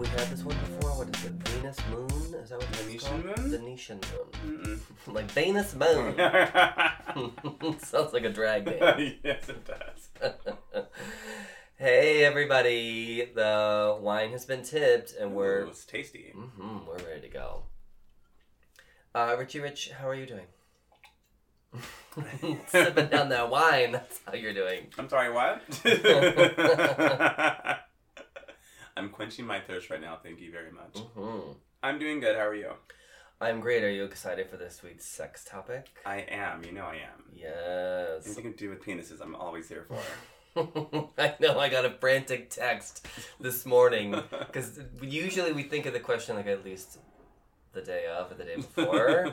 we had this one before? What is it? Venus Moon? Is that what it's Venetian called? Moon? Venetian Moon. Like Venus Moon. Sounds like a drag name. yes, it does. hey everybody, the wine has been tipped and we're Ooh, it's tasty. hmm we're ready to go. Uh, Richie Rich, how are you doing? Sipping down that wine. That's how you're doing. I'm sorry, what? I'm quenching my thirst right now. Thank you very much. hmm I'm doing good. How are you? I'm great. Are you excited for this week's sex topic? I am. You know I am. Yes. Anything to do with penises, I'm always here for. I know. I got a frantic text this morning because usually we think of the question like at least the day of or the day before.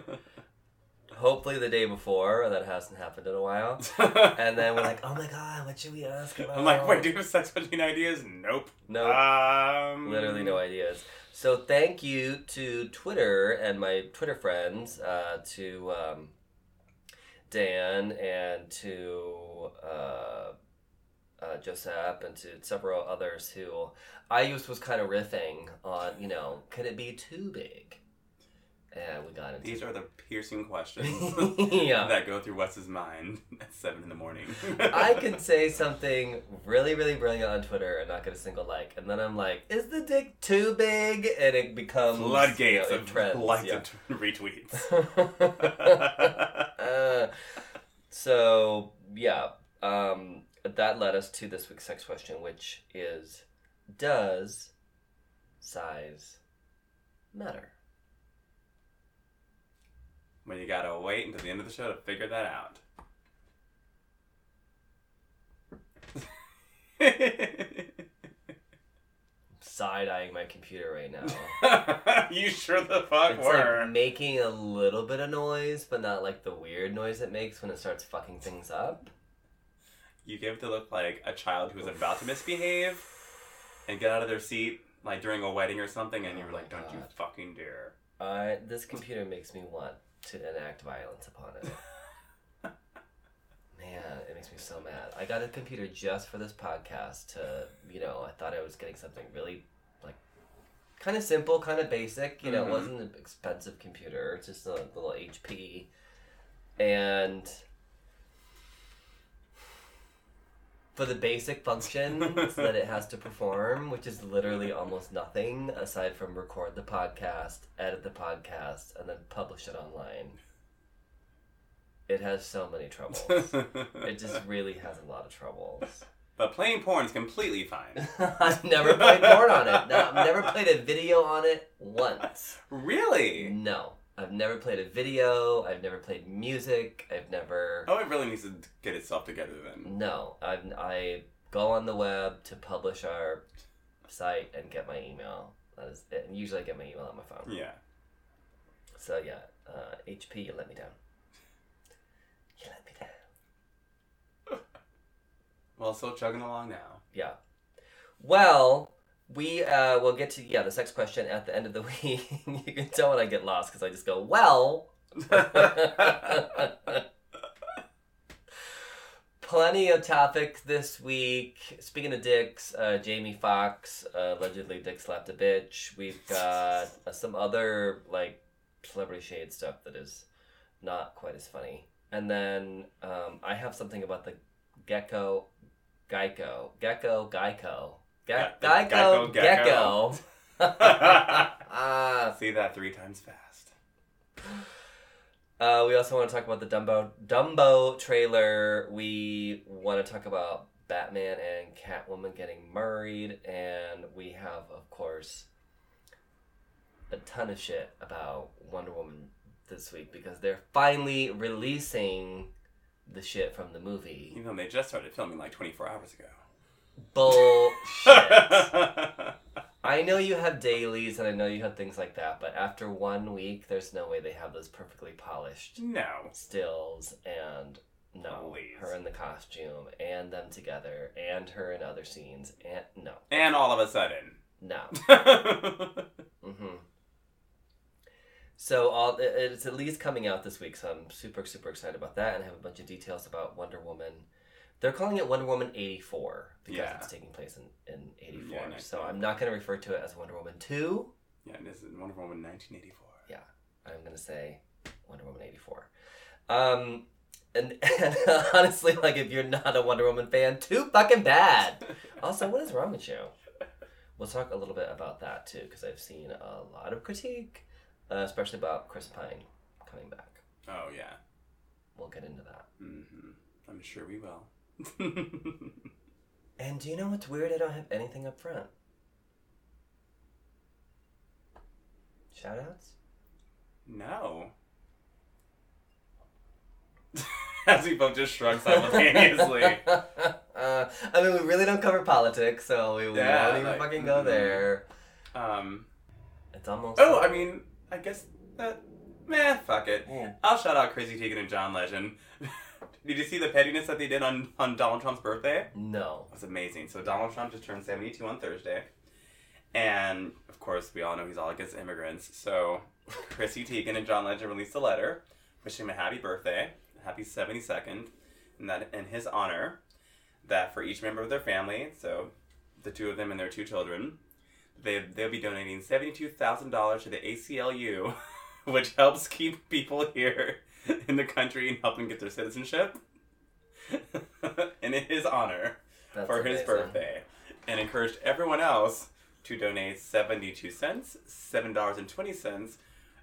Hopefully the day before. That hasn't happened in a while. And then we're like, oh my god, what should we ask about? I'm like, wait, do you have sex machine ideas? Nope. No, Um, literally no ideas. So thank you to Twitter and my Twitter friends, uh, to um, Dan and to uh, uh, Joseph and to several others who I just was kind of riffing on, you know, can it be too big? And we got into These are the piercing questions yeah. that go through Wes's mind at 7 in the morning. I could say something really, really brilliant on Twitter and not get a single like, and then I'm like, "Is the dick too big?" And it becomes Floodgates you know, it of trends, likes yeah. and retweets. Uh, so yeah, um, that led us to this week's sex question, which is: Does size matter? When you gotta wait until the end of the show to figure that out. Side eyeing my computer right now. you sure the fuck It's were. like making a little bit of noise, but not like the weird noise it makes when it starts fucking things up. You give it to look like a child who's about to misbehave and get out of their seat, like during a wedding or something, and Oh you're like, don't you fucking dare. I this computer makes me want to enact violence upon it. Man, it makes me so mad. I got a computer just for this podcast to, you know, I thought I was getting something really like kind of simple, kind of basic. You know, Mhm. it wasn't an expensive computer, it's just a little HP. And for the basic functions that it has to perform, which is literally almost nothing aside from record the podcast, edit the podcast, and then publish it online. It has so many troubles. it just really has a lot of troubles. but playing porn's completely fine. I've never played porn on it. No, I've never played a video on it once. Really? No. I've never played a video. I've never played music. I've never. Oh, it really needs to get itself together then. No, I I go on the web to publish our site and get my email. That is it. And usually I get my email on my phone. Yeah. So yeah, uh, HP, you let me down. You let me down. Well, still chugging along now. Yeah. Well, we uh, will get to yeah the sex question at the end of the week. you can tell when I get lost because I just go well. Plenty of topics this week. Speaking of dicks, uh, Jamie Foxx uh, allegedly dick slapped a bitch. We've got uh, some other like celebrity shade stuff that is not quite as funny. And then um, I have something about the gecko, Geico, gecko, Geico, Ge- Geico, Geico gecko. Ah. See that three times fast. Uh, we also want to talk about the Dumbo Dumbo trailer. We want to talk about Batman and Catwoman getting married, and we have, of course, a ton of shit about Wonder Woman this week because they're finally releasing the shit from the movie. You know, they just started filming like 24 hours ago. Bullshit. I know you have dailies and I know you have things like that, but after one week, there's no way they have those perfectly polished no. stills and no Please. her in the costume and them together and her in other scenes and no And all of a sudden. no yeah. hmm so all it's at least coming out this week so i'm super super excited about that and I have a bunch of details about wonder woman They're calling it Wonder Woman 84 because Yeah. it's taking place in, in 84. Yeah, so I'm not going to refer to it as Wonder Woman 2. Yeah, this is Wonder Woman 1984. Yeah, I'm going to say Wonder Woman 84. Um, and, and honestly, like, if you're not a Wonder Woman fan, too fucking bad. Also, what is wrong with you? We'll talk a little bit about that too, because I've seen a lot of critique, uh, especially about Chris Pine coming back. Oh yeah. We'll get into that. hmm I'm sure we will. And do you know what's weird? I don't have anything up front. Shoutouts? no. As we both just shrug simultaneously. uh, I mean, we really don't cover politics, so we, we Yeah, won't even like, fucking go there. um. It's almost. Oh, I mean, I guess that. Meh, fuck it. Yeah. I'll shout out Chrissy Teigen and John Legend. Did you see the pettiness that they did on, on Donald Trump's birthday? No. It was amazing. So Donald Trump just turned 72 on Thursday. And, of course, we all know he's all against immigrants. So Chrissy Teigen and John Legend released a letter wishing him a happy birthday, a happy 72nd, and that in his honor, that for each member of their family, so the two of them and their two children, they, they'll be donating $72,000 to the ACLU, which helps keep people here in the country and help them get their citizenship. in his honor That's for his birthday and encouraged everyone else to donate 72 cents, $7.20,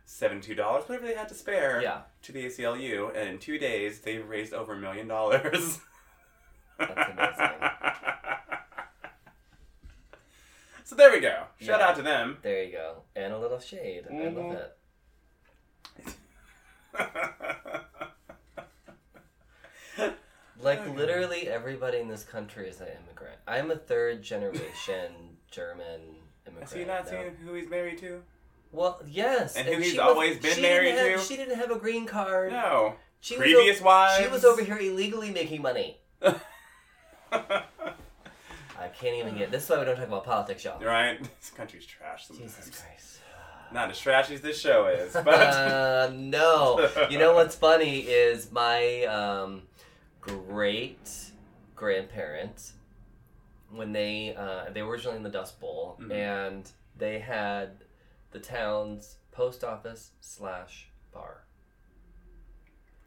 $72, whatever they had to spare Yeah. to the ACLU. And in two days, they've raised over a million dollars. That's amazing. so there we go. Shout Yeah. out to them. There you go. And a little shade. I love Mhm. it. Like literally everybody in this country is an immigrant. I'm a third generation German immigrant. Has he not now. seen who he's married to? Well, yes. And who he's she always been married didn't have, to? She didn't have a green card. No. She Previous was o- wives? She was over here illegally making money. I can't even get. This is why we don't talk about politics, y'all. right? This country's trash sometimes. Jesus Christ. Not as trashy as this show is, but. Uh, no. You know what's funny is my um, great grandparents when they uh, they were originally in the Dust Bowl Mhm. and they had the town's post office slash bar.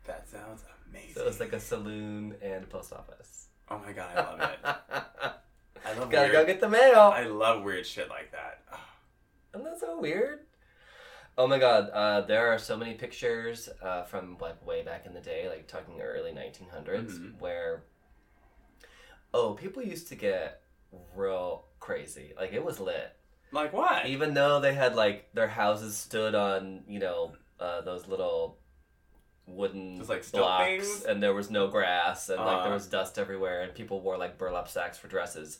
That sounds amazing. So it was like a saloon and post office. oh my god, I love it. I love it. Gotta weird. go get the mail. I love weird shit like that. Isn't that so weird? Oh my god, uh, there are so many pictures uh, from like way back in the day, like talking early 1900s, Mhm. where oh, people used to get real crazy. Like it was lit, Like what? even though they had like their houses stood on you know uh, those little wooden Just, like, blocks, things? and there was no grass, and like Uh. there was dust everywhere, and people wore like burlap sacks for dresses.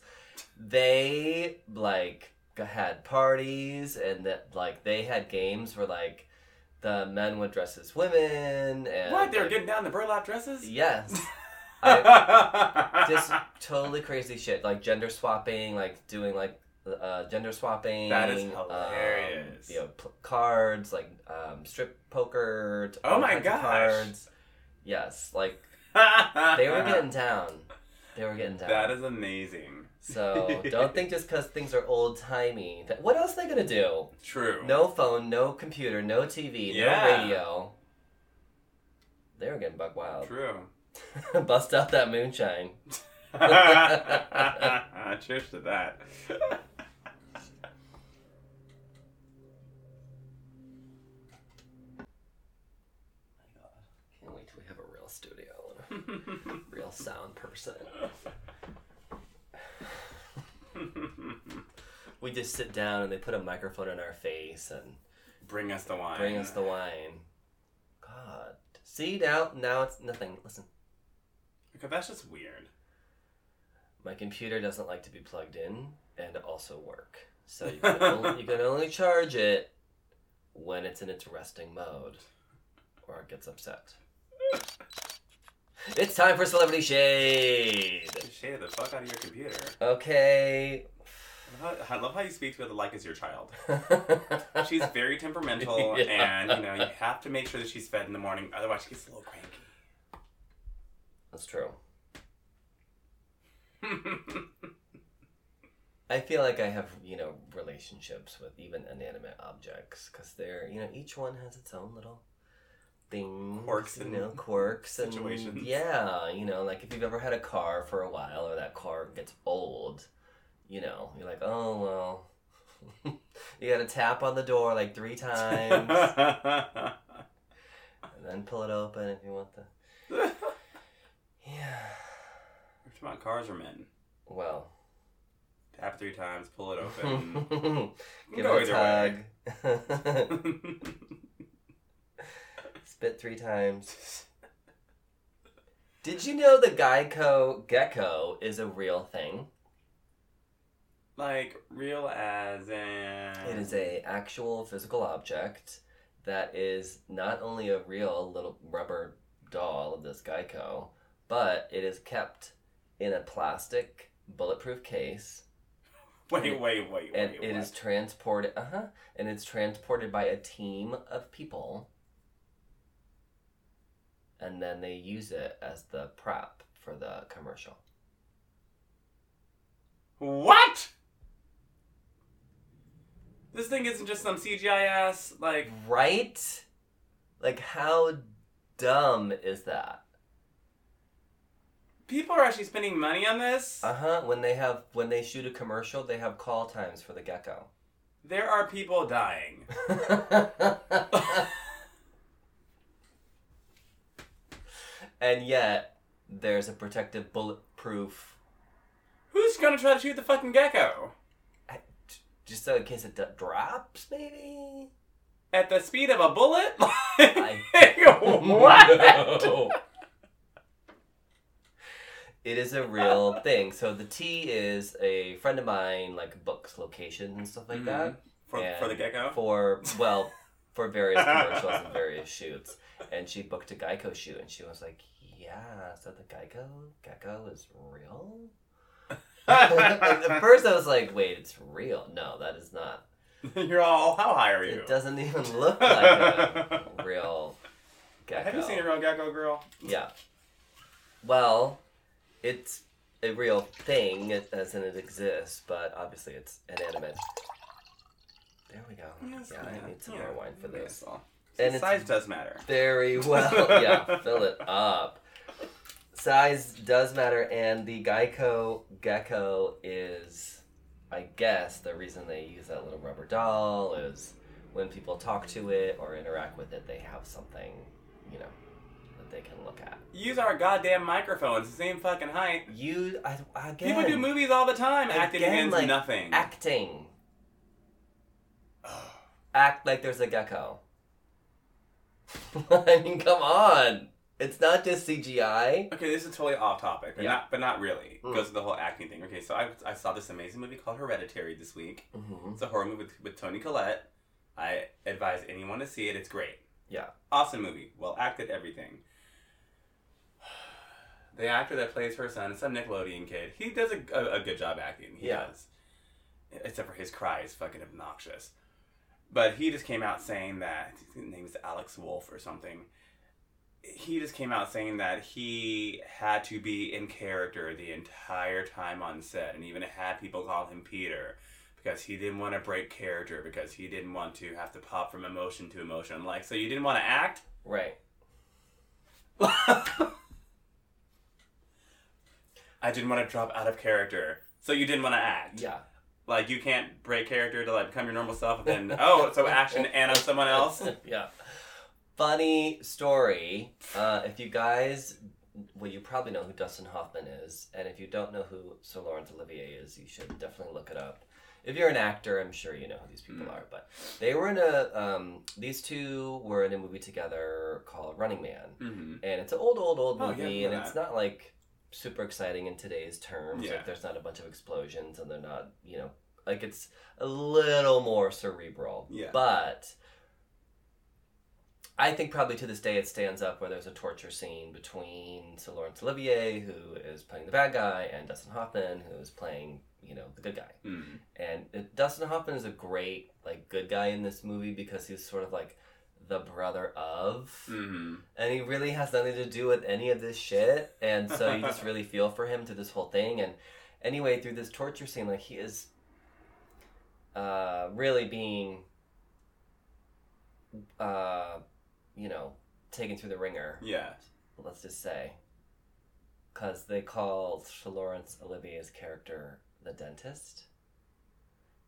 They like had parties, and that like they had games where like the men would dress as women, and what? They were getting down the burlap dresses? yes. I, just totally crazy shit like gender swapping like doing like uh, gender swapping That is um, hilarious. you know p- cards like um, strip poker Oh my gosh. cards yes like they were getting down they were getting down That is amazing. So don't think just because things are old timey that what else are they gonna do True. no phone no computer no tv Yeah. no radio they were getting buck wild True. bust out that moonshine Cheers to that. Oh Can't wait till we have a real studio and a real sound person. We just sit down and they put a microphone in our face and Bring us the wine. bring us the wine. God. See now now it's nothing. Listen. Okay, that's just weird. My computer doesn't like to be plugged in and also work. So you can only, you can only charge it when it's in its resting mode or it gets upset. It's time for Celebrity Shade! Shade the fuck out of your computer. Okay. I love how- I love how you speak to it like it's your child. She's very temperamental, Yeah. and you know you have to make sure that she's fed in the morning. Otherwise, she gets a little cranky. That's true. I feel like I have, you know, relationships with even inanimate objects because they're, you know, each one has its own little things, Quirks you and know, quirks situations. And, yeah, you know, like if you've ever had a car for a while or that car gets old, you know, you're like, oh well, you got to tap on the door like three times and then pull it open if you want the. Yeah. We're about cars are men. Well. Tap three times, pull it open. Give it a tug. Spit three times. Did you know the Geico gecko is a real thing? like real as in. It is a actual physical object that is not only a real little rubber doll of this Geico, but it is kept in a plastic bulletproof case Wait, wait, wait, and wait. it what? is transported uh-huh and it's transported by a team of people and then they use it as the prep for the commercial What? This thing isn't just some CGI ass like. right like how dumb is that People are actually spending money on this. uh-huh when they have when they shoot a commercial they have call times for the gecko there are people dying. and yet there's a protective bulletproof Who's gonna try to shoot the fucking gecko? just so in case it d- drops maybe At the speed of a bullet? I- what? No. It is a real thing. So the T is a friend of mine, like books locations and stuff like that. Mm-hmm. For, And for the gecko? For well, for various commercials and various shoots. And she booked a Geico shoot, and she was like, "Yeah, so the Geico gecko is real." At first, I was like, "Wait, it's real? No, that is not. You're all, how high are you? It doesn't even look like a real gecko." Have you seen a real gecko girl? Yeah. Well, it's a real thing, as in it exists, but obviously it's inanimate. There we go. Yes, yeah, I need some more wine for this. well, And it's- size does matter. Very well. yeah, fill it up. Size does matter, and the Geico Gecko is, I guess, the reason they use that little rubber doll is when people talk to it or interact with it, they have something, you know, that they can look at. Use our goddamn microphones, the same fucking height. You, I, again, People do movies all the time, acting Again, against like, nothing. acting. Act like there's a gecko. I mean, come on. It's not just CGI. Okay, this is totally off topic, but Yeah. not but not really. Mm. Goes to the whole acting thing. Okay, so I, I saw this amazing movie called Hereditary this week. hmm It's a horror movie with, with Toni Collette. I advise anyone to see it. It's great. Yeah. Awesome movie. Well acted, everything. The actor that plays her son, some Nickelodeon kid, he does a, a, a good job acting. He Yeah. does. Except for his cry is fucking obnoxious. But he just came out saying that his name is Alex Wolff or something. He just came out saying that he had to be in character the entire time on set, and even had people call him Peter because he didn't want to break character because he didn't want to have to pop from emotion to emotion. I'm like, so you didn't want to act? Right. I didn't want to drop out of character, so you didn't want to act. Yeah. Like you can't break character to like become your normal self, and then oh, so action and I'm someone else. yeah. Funny story. Uh, if you guys, well, you probably know who Dustin Hoffman is, and if you don't know who Sir Laurence Olivier is, you should definitely look it up. If you're an actor, I'm sure you know who these people Mm. are. But they were in a. Um, these two were in a movie together called Running Man, Mm-hmm. and it's an old, old, old Oh, yeah, movie, and it's not like super exciting in today's terms. Yeah. Like, there's not a bunch of explosions, and they're not, you know, like it's a little more cerebral. Yeah. But I think probably to this day it stands up where there's a torture scene between Sir Laurence Olivier, who is playing the bad guy, and Dustin Hoffman, who is playing, you know, the good guy. Mm. And Dustin Hoffman is a great like good guy in this movie because he's sort of like the brother of, Mm-hmm. and he really has nothing to do with any of this shit. And so you just really feel for him through this whole thing. And anyway, through this torture scene, like he is uh, really being, uh, you know, taken through the ringer. Yeah. Let's just say, because they call Laurence Olivier's character the dentist.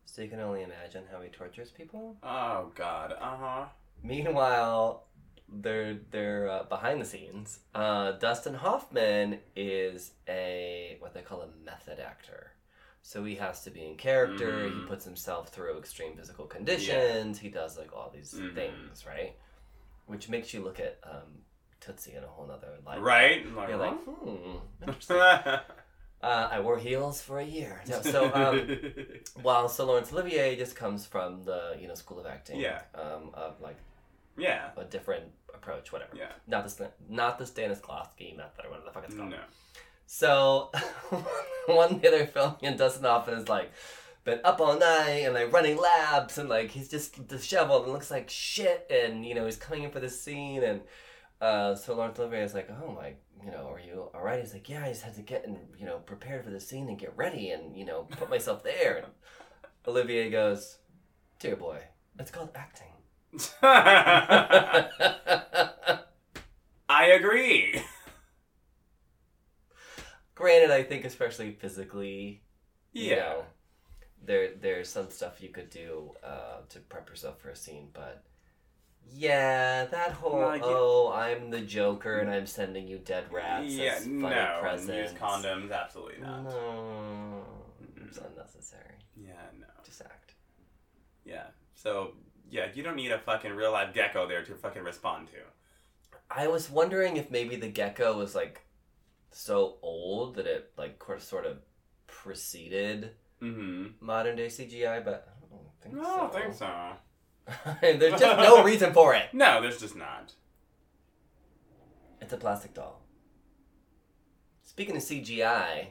So you can only imagine how he tortures people. Oh God. Uh huh. Meanwhile, they're they're uh, behind the scenes. Uh, Dustin Hoffman is a what they call a method actor. So he has to be in character. He Mhm. puts himself through extreme physical conditions. He does like all these Mhm. things, right? Which makes you look at um, Tootsie in a whole nother light. Right. You're like, hmm, interesting. uh, I wore heels for a year. No, so um, while so Laurence Olivier just comes from the you know school of acting, Yeah. um, of like yeah. a different approach, whatever. Yeah. Not the not the Stanislavski method or whatever the fuck it's called. No. So one day they're filming and Dustin Hoffman is like been up all night and like running laps and like he's just disheveled and looks like shit and you know he's coming in for this scene and uh, so Laurence Olivier is like, oh my, you know, are you all right? He's like, yeah, I just had to get and you know prepared for the scene and get ready and you know put myself there. And Olivier goes, dear boy, it's called acting. I agree. Granted, I think especially physically, you Yeah. know, there there's some stuff you could do uh, to prep yourself for a scene, but yeah, that whole oh I'm the Joker and I'm sending you dead rats yeah. as funny No. Presents. use condoms. Absolutely not. No, it's unnecessary. Yeah. No. Just act. Yeah. So yeah, you don't need a fucking real life gecko there to fucking respond to. I was wondering if maybe the gecko was like so old that it like sort of sort of preceded Mm-hmm. modern day CGI, but I don't think No, so. I don't think so. There's just no reason for it. No, there's just not. It's a plastic doll. Speaking of CGI,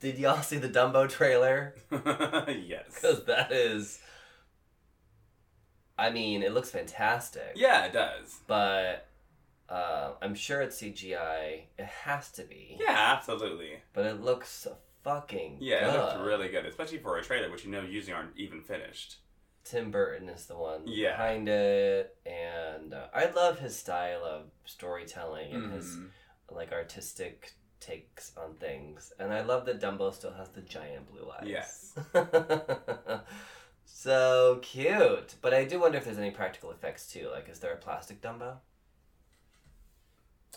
did y'all see the Dumbo trailer? yes. Because that is. I mean, it looks fantastic. Yeah, it does. But uh, I'm sure it's CGI. It has to be. Yeah, absolutely. But it looks fucking Yeah, good. it looked really good, especially for a trailer, which you know usually aren't even finished. Tim Burton is the one Yeah. behind it, and uh, I love his style of storytelling and his Mhm. like artistic takes on things. And I love that Dumbo still has the giant blue eyes. Yes. so cute. But I do wonder if there's any practical effects too. Like, is there a plastic Dumbo?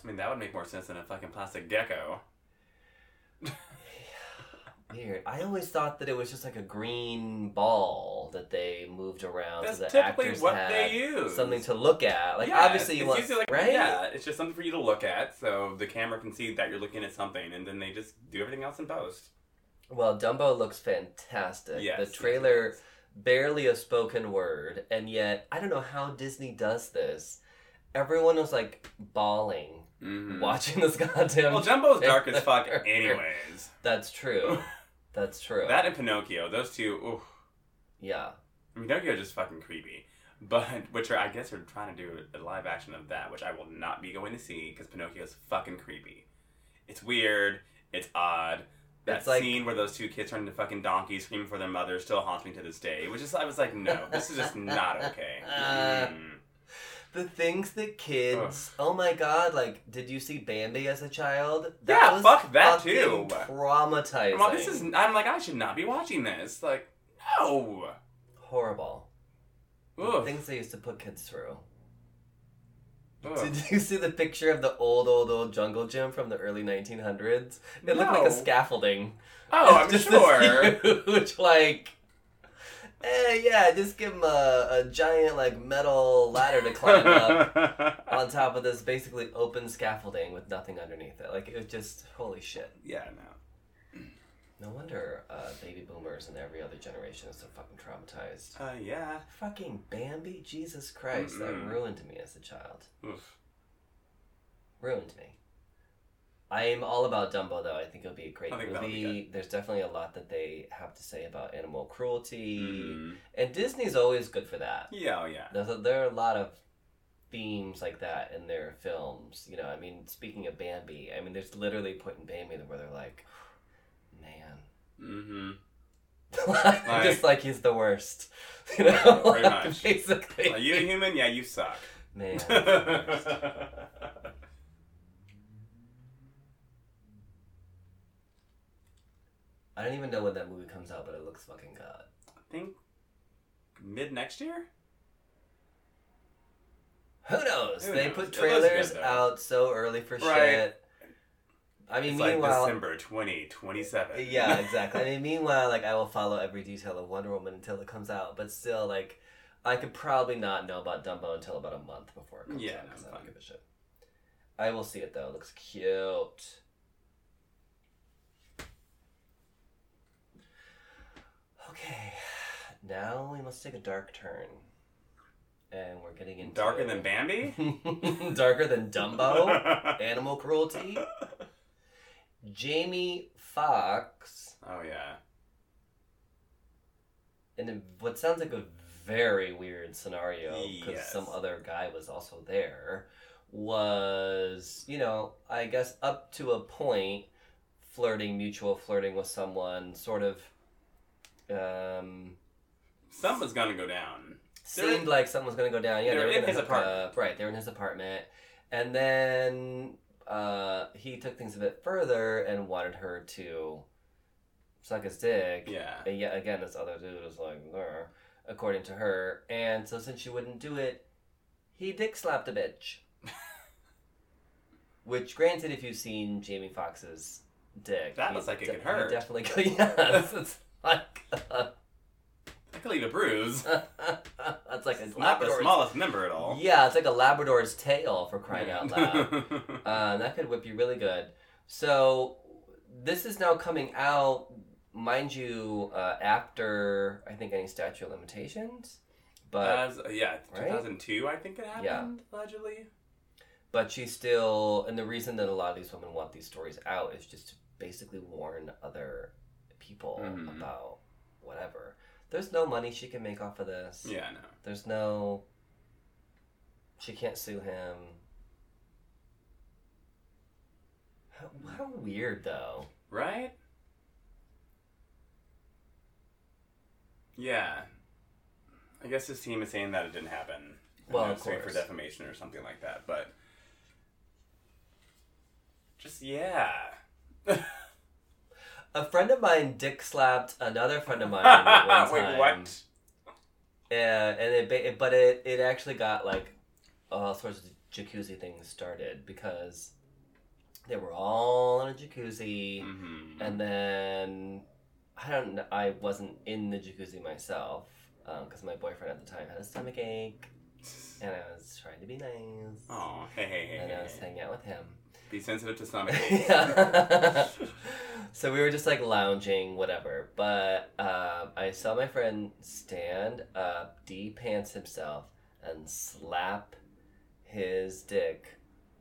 I mean, that would make more sense than a fucking plastic gecko. Weird. I always thought that it was just like a green ball that they moved around That's so the typically actors what had they use. something to look at. Like, Yeah, obviously you want like, right. Yeah, it's just something for you to look at, so the camera can see that you're looking at something, and then they just do everything else in post. Well, Dumbo looks fantastic. Yes, the trailer. Barely a spoken word, and yet I don't know how Disney does this. Everyone was like bawling Mhm. watching this goddamn. Well, Jumbo's dark as fuck, anyways. That's true. That's true. That and Pinocchio, those two. Ooh, yeah. I mean, Pinocchio is just fucking creepy. But which are I guess they're trying to do a live action of that, which I will not be going to see because Pinocchio is fucking creepy. It's weird. It's odd. That It's like- scene where those two kids turn into fucking donkeys screaming for their mother still haunts me to this day. Which is I was like, no, this is just not okay. Uh, Mm. The things that kids. Oh my god! Like, did you see Bambi as a child? Yeah, fuck that too. Traumatizing. I'm like, this is. I'm like, I should not be watching this. Like, no. horrible. The things they used to put kids through. Ugh. Did you see the picture of the old, old, old jungle gym from the early 1900s? It looked like a scaffolding. Oh, It's I'm just sure. huge, like, eh, yeah, just give him a, a giant, like, metal ladder to climb up on top of this basically open scaffolding with nothing underneath it. Like, it was just, holy shit. yeah, no. No wonder uh, baby boomers and every other generation is so fucking traumatized. Uh, yeah. Fucking Bambi? Jesus Christ, Mm-mm. that ruined me as a child. Oof. ruined me. I'm all about Dumbo though. I think it'll be a great I think that'll be movie. There's definitely a lot that they have to say about animal cruelty, Mhm. and Disney's always good for that. Yeah, oh, yeah. There's a, there are a lot of themes like that in their films. You know, I mean, speaking of Bambi, I mean, there's literally a point in Bambi where they're like, Mm-hmm. just like he's the worst. You know, Pretty Like, much. basically. Are you a human? Yeah, you suck. Man. I don't even know when that movie comes out, but it looks fucking good. I think mid next year. Who knows? Who they knows? put trailers good, out so early for Right. shit. I mean, it's like meanwhile, December twenty twenty seven. yeah, exactly. I mean, meanwhile, like I will follow every detail of Wonder Woman until it comes out, but still, like I could probably not know about Dumbo until about a month before it comes Yeah, out no, because I don't give a shit. I will see it though. It looks cute. Okay, now we must take a dark turn, and we're getting into Darker than Bambi. darker than Dumbo. Animal cruelty. Jamie Foxx oh yeah. in a, what sounds like a very weird scenario because Yes. some other guy was also there was you know i guess up to a point flirting mutual flirting with someone sort of um Something's gonna go down. Seemed in- like something was to go down yeah they're they were in his apartment. up. right they're in his apartment and then uh he took things a bit further and wanted her to suck his dick Yeah. and yet again, this other dude was like, according to her. And so since she wouldn't do it, he dick slapped a bitch. Which, granted, if you've seen Jamie Foxx's dick, That he looks like it de- could hurt. Definitely. Yes, it's like I could leave a bruise. that's like a It's not the Labrador's. smallest member at all. Yeah, it's like a Labrador's tail for crying out loud. Uh, that could whip you really good. So this is now coming out, mind you, uh, after I think any statute of limitations. But As, yeah, Right? 2002, I think it happened, allegedly. but she's still, and the reason that a lot of these women want these stories out is just to basically warn other people Mhm. about whatever. There's no money she can make off of this. Yeah, I know. There's no. She can't sue him. How, how weird though. Right? Yeah. I guess his team is saying that it didn't happen. Well, of suing for defamation or something like that, but just yeah. A friend of mine dick slapped another friend of mine. Wait, what? Yeah, and it, but it it actually got like all sorts of jacuzzi things started because they were all in a jacuzzi, Mm-hmm. and then I don't know. I wasn't in the jacuzzi myself because my boyfriend at the time had a stomach ache, and I was trying to be nice, Oh, hey, hey, hey, and I was hanging out with him. Be sensitive to stomach. yeah. so we were just like lounging, whatever. But um, I saw my friend stand up, de-pants himself, and slap his dick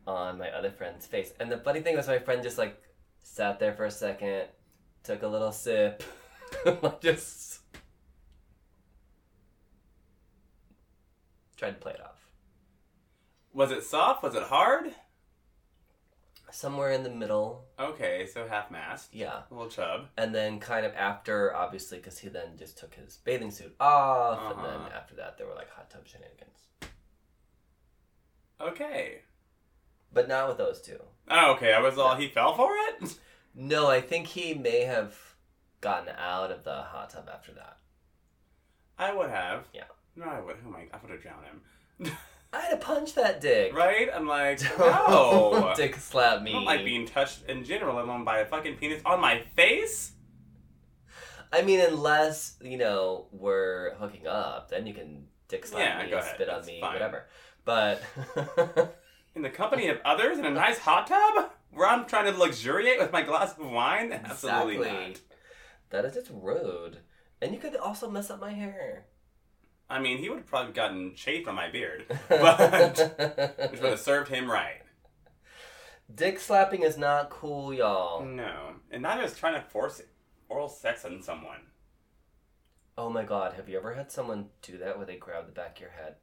on my other friend's face. And the funny thing was, my friend just like sat there for a second, took a little sip, like just tried to play it off. Was it soft? Was it hard? Somewhere in the middle, Okay, so half mast. yeah. A little chub. And then kind of after, obviously, because he then just took his bathing suit off, and then Uh-huh. after that, there were like hot tub shenanigans. Okay. But not with those two. Oh, okay. I was all he fell for it. No, I think he may have gotten out of the hot tub after that. I would have. Yeah. No, I would. Oh my! I would have drowned him. I had to punch that dick. Right? I'm like, no. dick slap I me. don't like being touched in general, let alone by a fucking penis on my face. I mean, unless you know we're hooking up, then you can dick slap Yeah, me, go ahead. spit on That's me, fine. whatever. But In the company of others in a nice hot tub, where I'm trying to luxuriate with my glass of wine. Absolutely Exactly. not. that is just rude. And you could also mess up my hair. I mean, he would have probably gotten chafe on my beard, but which would have served him right. Dick slapping is not cool, y'all. No, and neither is trying to force oral sex on someone. Oh my god, have you ever had someone do that where they grab the back of your head?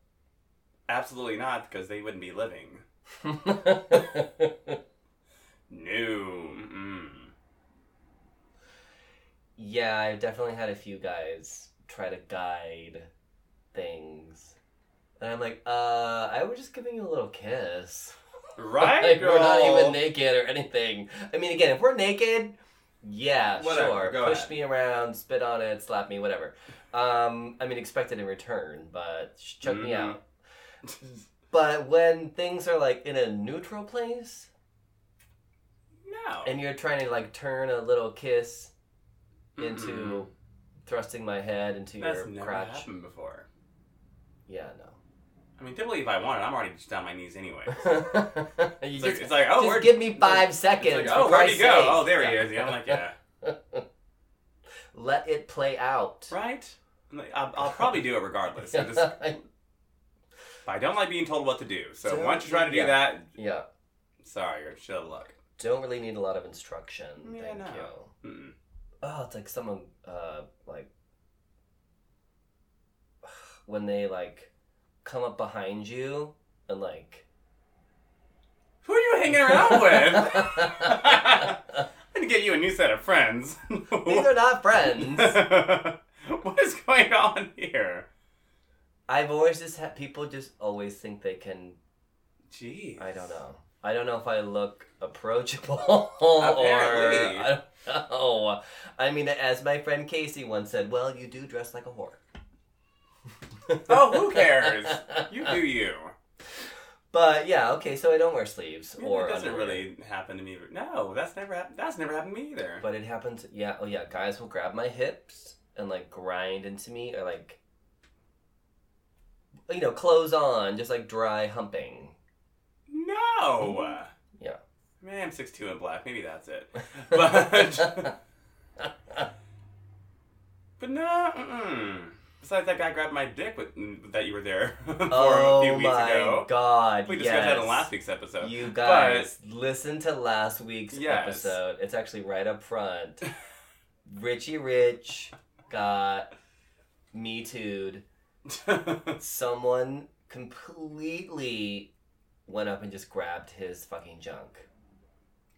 Absolutely not, because they wouldn't be living. No. Mm-mm. yeah, I've definitely had a few guys try to guide things. And I'm like, uh, I was just giving you a little kiss. Right, like, we're not even naked or anything. I mean, again, if we're naked, yeah, Whatever, sure. Push ahead. me around, spit on it, slap me, whatever. Um, I mean, expect it in return, but sh- choke me Mhm. out. But when things are like in a neutral place, No. and you're trying to like turn a little kiss into Mm-mm. thrusting my head into That's your never crotch. happened before. Yeah, no. I mean, typically, if I wanted, I'm already just on my knees anyway. It's like, it's like, oh, just give me five seconds. like, oh, where'd he go? sake. Oh, there he Yeah. is. Yeah, I'm like, yeah. Let it play out. Right? Like, I'll, I'll probably do it regardless. So just, I don't like being told what to do. So So, once you try to do yeah. that, yeah. sorry, you're shit out of luck. Don't really need a lot of instruction. Yeah, Thank no. you. Mm-mm. Oh, it's like someone uh like when they like come up behind you and like Who are you hanging around with? I'm gonna get you a new set of friends. These are not friends. what is going on here? I've always just had people just always think they can. Jeez. I don't know. I don't know if I look approachable or Apparently. I don't know. I mean, as my friend Casey once said, "Well, you do dress like a whore." Oh, who cares? You do you. But yeah, okay. So I don't wear sleeves or it doesn't underwear. really happen to me. No, that's never happened. That's never happened to me either. But it happens. Yeah. Oh yeah. Guys will grab my hips and like grind into me or like. You know, clothes on, just like dry humping. no. Mm-hmm. Yeah. Man, I'm six two and black. Maybe that's it. But but no. Mm-mm. Besides, that guy grabbed my dick with that you were there for oh a few oh weeks my ago. god! We discussed that in last week's episode. You guys, listen to last week's Yes. episode. It's actually right up front. Richie Rich got me too'd. Someone completely went up and just grabbed his fucking junk.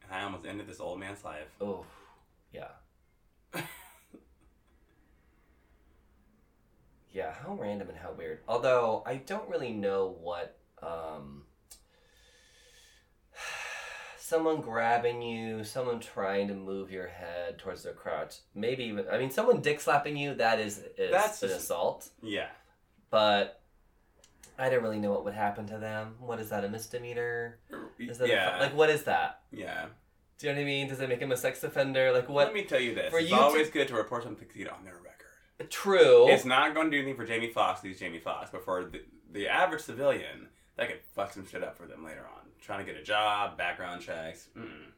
I almost ended this old man's life. Oh, yeah. Yeah, how random and how weird. Although I don't really know what um someone grabbing you, someone trying to move your head towards their crotch. Maybe even I mean someone dick slapping you, that is, is That's an just- assault. Yeah. But I don't really know what would happen to them. What is that, a misdemeanor? Is that a- yeah. like what is that? yeah. Do you know what I mean? Does it make him a sex offender? Like what Let me tell you this. For it's you to- always good to report something their record. True. It's not going to do anything for Jamie Foxx, these Jamie Foxx, but for the, the average civilian, that could fuck some shit up for them later on. Trying to get a job, background checks. Mm-mm.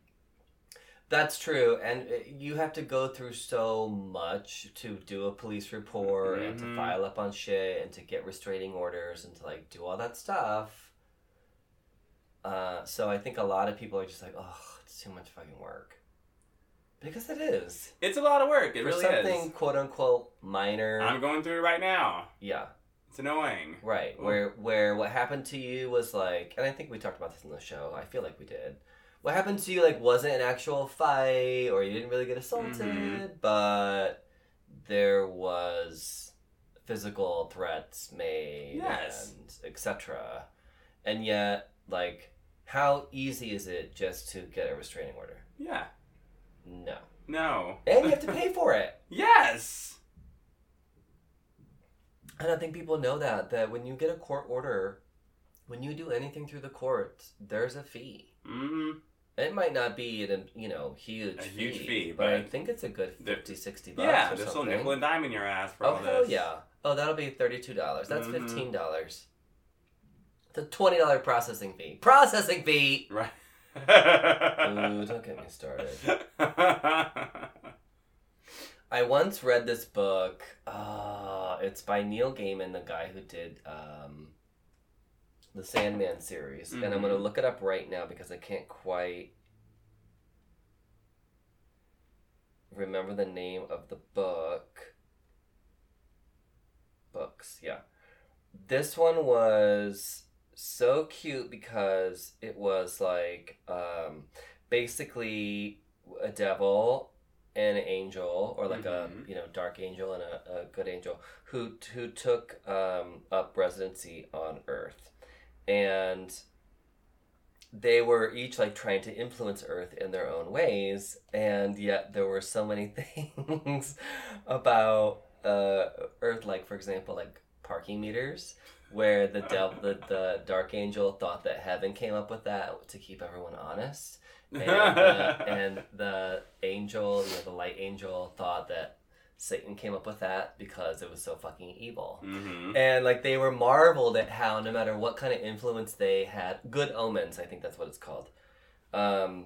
That's true, and uh, you have to go through so much to do a police report and to Mhm. file up on shit and to get restraining orders and to like do all that stuff. Uh, so I think a lot of people are just like, oh, it's too much fucking work, because it is It's a lot of work. It for really something is. quote unquote minor. I'm going through it right now. yeah, It's annoying. right. Ooh. Where where what happened to you was like, and I think we talked about this in the show. I feel like we did. What happened to you like wasn't an actual fight or you didn't really get assaulted, Mhm. but there was physical threats made Yes. and etc. And yet, like, how easy is it just to get a restraining order? Yeah. No. No. And you have to pay for it. yes. I don't think people know that that when you get a court order, when you do anything through the courts, there's a fee. Mm-hmm. It might not be a you know huge A huge fee, but, I think it's a good the- 50, 60 bucks Yeah, there's still nickel and dime in your ass for oh all hell this. yeah! Oh, that'll be thirty two dollars. That's Mhm. fifteen dollars. It's a twenty dollar processing fee. Processing fee. Right. Ooh, don't get me started. I once read this book. Uh, it's by Neil Gaiman, the guy who did um, the Sandman series, and I'm Mhm. gonna look it up right now because I can't quite remember the name of the book. Books, yeah. this one was so cute because it was like um, basically a devil and an angel, or like Mhm. a you know dark angel and a, a good angel who who took um, up residency on Earth, and they were each like trying to influence Earth in their own ways, and yet there were so many things about uh, Earth, like for example, like parking meters, where the devil, the, the dark angel thought that heaven came up with that to keep everyone honest, and, uh, and the angel, you know, the light angel, thought that Satan came up with that because it was so fucking evil. hmm And like they were marveled at how no matter what kind of influence they had, good omens, I think that's what it's called. Um,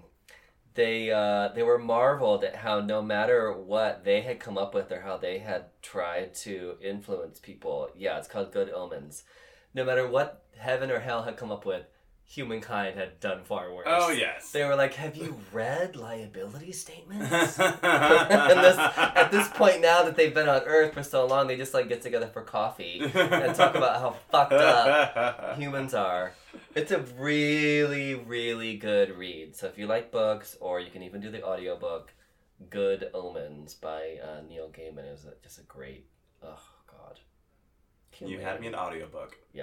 they uh, they were marveled at how no matter what they had come up with or how they had tried to influence people, yeah, it's called good omens. No matter what heaven or hell had come up with, humankind had done far worse. Oh yes. They were like, "Have you read liability statements?" and this, at this point now that they've been on Earth for so long, they just like get together for coffee and talk about how fucked up humans are. It's a really, really good read. So if you like books, or you can even do the audiobook, Good Omens by uh, Neil Gaiman is just a great. Oh God. Can't You had me an audiobook.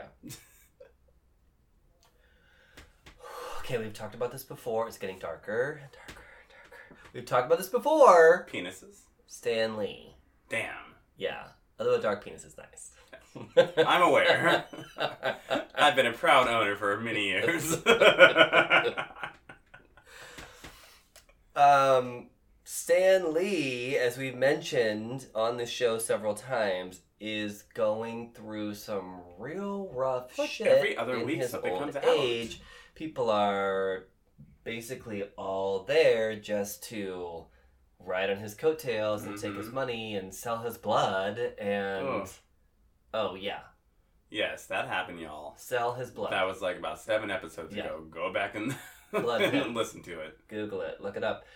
Okay, we've talked about this before. It's getting darker, darker, darker. We've talked about this before. Penises. Stan Lee. Damn. Yeah. Although a dark penis is nice. I'm aware. I've been a proud owner for many years. um, Stan Lee, as we've mentioned on the show several times, is going through some real rough Like shit. every other in week his something old comes out. People are basically all there just to ride on his coattails and take his Mhm. money and sell his blood and Ugh. oh yeah, yes, that happened, y'all. sell his blood. That was like about seven episodes Yeah. ago. Go back and listen to it. Google it, look it up.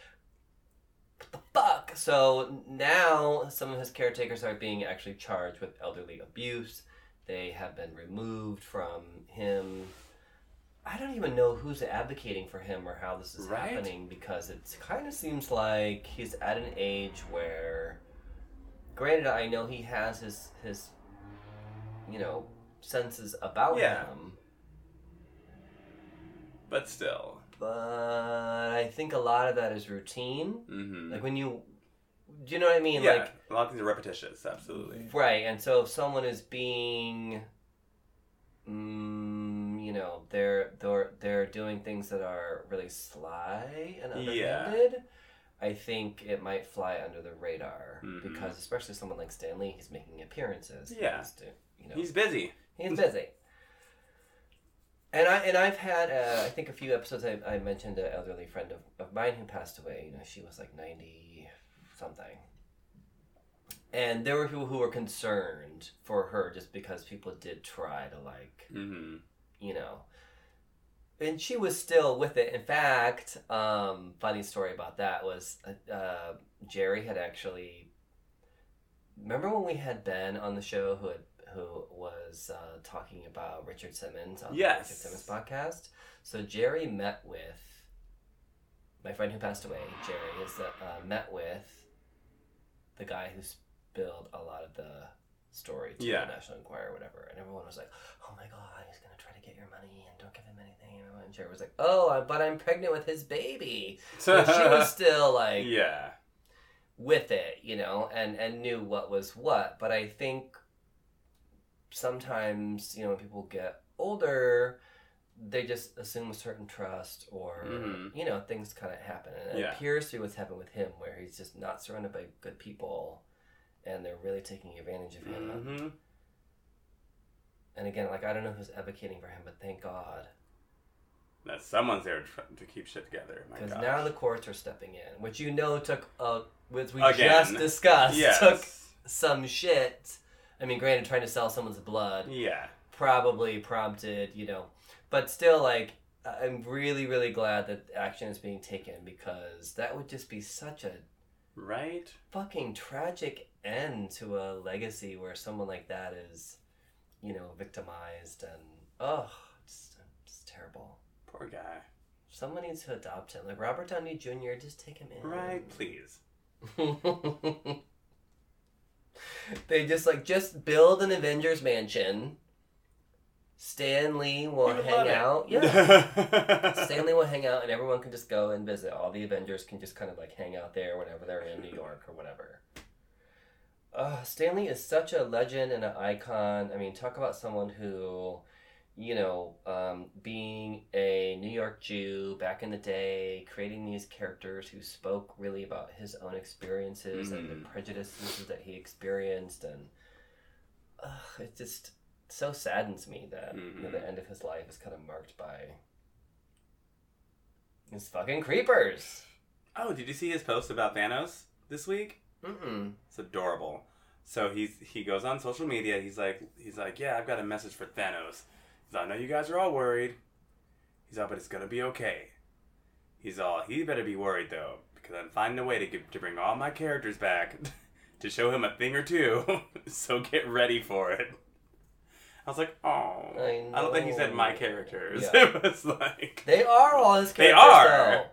What the fuck? So now some of his caretakers are being actually charged with elderly abuse. They have been removed from him. I don't even know who's advocating for him or how this is Right? happening because it kind of seems like he's at an age where, granted, I know he has his his, you know, senses about Yeah. him, But still. but I think a lot of that is routine. Mm-hmm. Like when you, do you know what I mean? yeah, Like a lot of things are repetitious. Absolutely. right, and so if someone is being, mm, know, they're they're they're doing things that are really sly and Yeah. I think it might fly under the radar Mhm. because, especially someone like Stan Lee, he's making appearances. Yeah. has to, you know, He's busy. He's busy. And I and I've had uh, I think a few episodes I, I mentioned an elderly friend of, of mine who passed away. You know, she was like ninety something. And there were people who were concerned for her just because people did try to like Mm-hmm. You know. And she was still with it. In fact, um, funny story about that was uh, uh, Jerry had actually. Remember when we had Ben on the show who had, who was uh, talking about Richard Simmons on Yes. the Richard Simmons podcast? So Jerry met with my friend who passed away. Jerry is uh, uh, met with the guy who spilled a lot of the story to Yeah. the National Enquirer or whatever, and everyone was like, "Oh my God, he's gonna try to get your money and don't give him anything." And Jerry was like, "Oh, but I'm pregnant with his baby." So she was still like yeah. with it, you know, and and knew what was what. But I think sometimes, you know, when people get older, they just assume a certain trust, or Mhm. you know, things kind of happen, and it Yeah. appears to be what's happened with him, where he's just not surrounded by good people, and they're really taking advantage of him. Mm-hmm. And again, like I don't know who's advocating for him, but thank God, That someone's there to, keep shit together. Because now the courts are stepping in, which you know took, uh, which we Again. just discussed, yes. took some shit. I mean, granted, trying to sell someone's blood Yeah. probably prompted, you know, but still, like, I'm really, really glad that action is being taken because that would just be such a Right. fucking tragic end to a legacy where someone like that is, you know, victimized and oh, it's, it's terrible. Poor guy. Someone needs to adopt him. Like Robert Downey Jr., just take him in. Right, please. they just like just build an Avengers mansion. Stan Lee will hang out. Yeah. Stan Lee will hang out and everyone can just go and visit. All the Avengers can just kind of like hang out there whenever they're in New York or whatever. Uh, Stan Lee is such a legend and an icon. I mean, talk about someone who, you know, um, being a New York Jew back in the day, creating these characters who spoke really about his own experiences and the Mhm. prejudices that he experienced. And uh, it just so saddens me that you know, the end of his life is kind of marked by his fucking creepers. Oh, did you see his post about Thanos this week? Mm-mm. It's adorable. So he's he goes on social media. He's like he's like, yeah, I've got a message for Thanos. He's like, I know you guys are all worried. He's all, but it's gonna be okay. He's all, he better be worried though, because I'm finding a way to get to bring all my characters back to show him a thing or two. so get ready for it. I was like, oh, I I, don't think he said my characters. Yeah. It was like, They are all his characters. They are. though.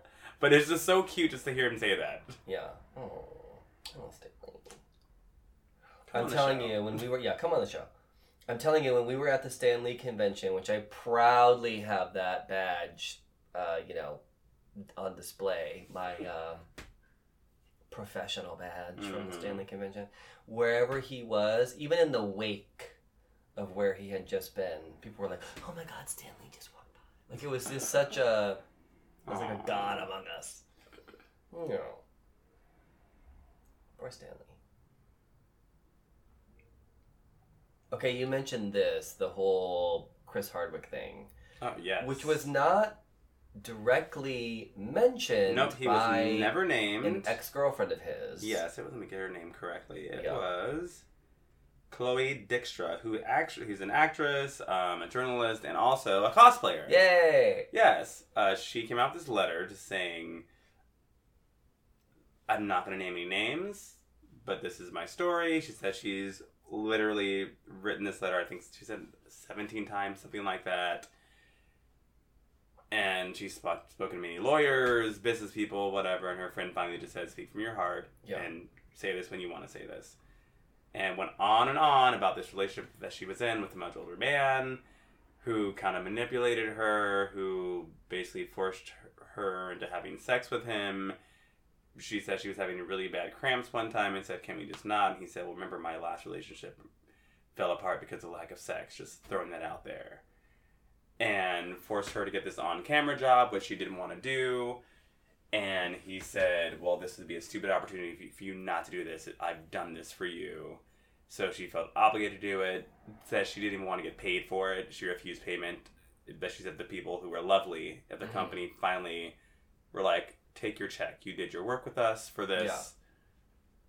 but it's just so cute just to hear him say that. Yeah. Oh, Come I'm telling show. you, when we were yeah, come on the show. I'm telling you, when we were at the Stan Lee convention, which I proudly have that badge, uh, you know, on display, my uh, professional badge from the Mhm. Stan Lee convention, wherever he was, even in the wake of where he had just been, people were like, "Oh my God, Stan Lee just walked by!" Like it was just such a, it was like a god among us. You know, poor Stan Lee. Okay, you mentioned this, the whole Chris Hardwick thing, Oh yes. which was not directly mentioned Nope, he was never named. an ex-girlfriend of his. Yes, it was. Let me get her name correctly. It Yeah. was Chloe Dykstra, who actually who's an actress, um, a journalist, and also a cosplayer. Yay! Yes, uh, she came out with this letter just saying, "I'm not going to name any names, but this is my story." She said she's literally written this letter. I think she said 17 times, something like that. And she's sp- spoken to many lawyers, business people, whatever. And her friend finally just said, "Speak from your heart Yeah. and say this when you want to say this." And went on and on about this relationship that she was in with a much older man who kind of manipulated her, who basically forced her into having sex with him. She said she was having really bad cramps one time and said, Can we just not? And he said, Well, remember, my last relationship fell apart because of lack of sex. Just throwing that out there. And forced her to get this on camera job, which she didn't want to do. And he said, Well, this would be a stupid opportunity for you- not to do this. I've done this for you. So she felt obligated to do it. Says she didn't even want to get paid for it. She refused payment. But she said the people who were lovely at the Mhm. company finally were like, "Take your check. You did your work with us for this.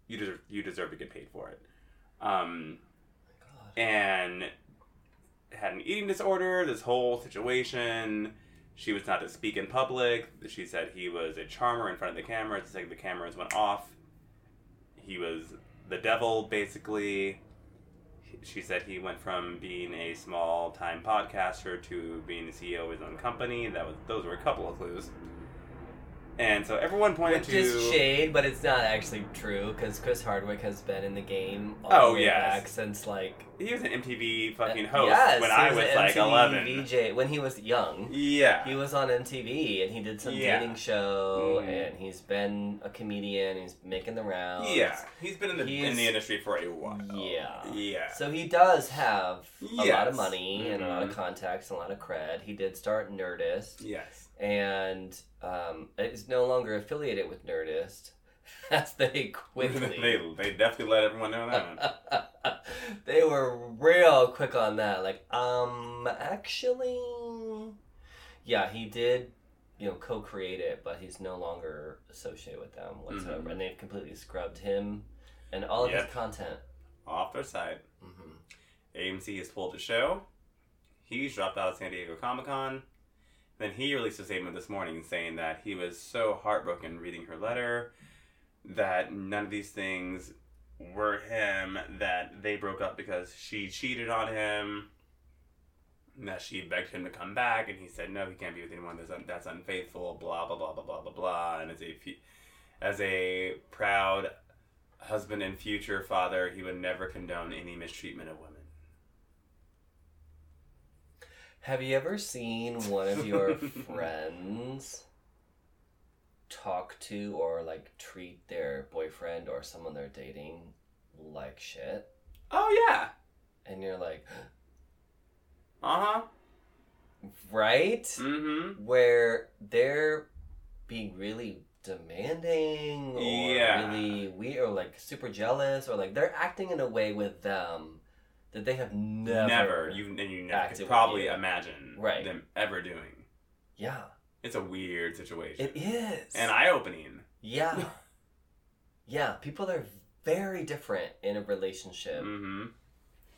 Yeah. You deserve you deserve to get paid for it." Um, God. and had an eating disorder. This whole situation. She was not to speak in public. She said he was a charmer in front of the cameras. It's like the cameras went off. He was the devil, basically. She said he went from being a small time podcaster to being the CEO of his own company. That was those were a couple of clues. And so everyone pointed Which to is shade, but it's not actually true because Chris Hardwick has been in the game all Oh, the way yes. back since like he was an MTV fucking uh, host yes, when I was an like MTV eleven. VJ when he was young. Yeah. He was on MTV and he did some Yeah. dating show Mhm. and he's been a comedian. He's making the rounds. Yeah, he's been in the He's- in the industry for a while. Yeah. yeah. So he does have a lot of money and a lot of Mhm. contacts and a lot of cred. He did start Nerdist Yes. And um, is no longer affiliated with Nerdist. As they quickly they they definitely let everyone know that. they were real quick on that. Like, um, actually, yeah, he did, you know, co-create it, but he's no longer associated with them whatsoever, Mhm. and they've completely scrubbed him and all of Yep. his content. Off their side, hmm AMC has pulled the show. He's dropped out of San Diego Comic Con. And then he released a statement this morning saying that he was so heartbroken reading her letter that none of these things were him that they broke up because she cheated on him. That she begged him to come back, and he said no, he can't be with anyone that's un- that's unfaithful. Blah blah blah blah blah blah blah. And as a as a proud husband and future father, he would never condone any mistreatment of women. Have you ever seen one of your friends talk to or like treat their boyfriend or someone they're dating like shit? Oh yeah. And you're like, Uh huh. right? Mm-hmm. Where they're being really demanding or Yeah. really weird or like super jealous or like they're acting in a way with them that they have never. Never. You and you never could probably you. imagine Right. them ever doing. Yeah, It's a weird situation. it is. and eye opening. Yeah. yeah, people are very different in a relationship Mm-hmm.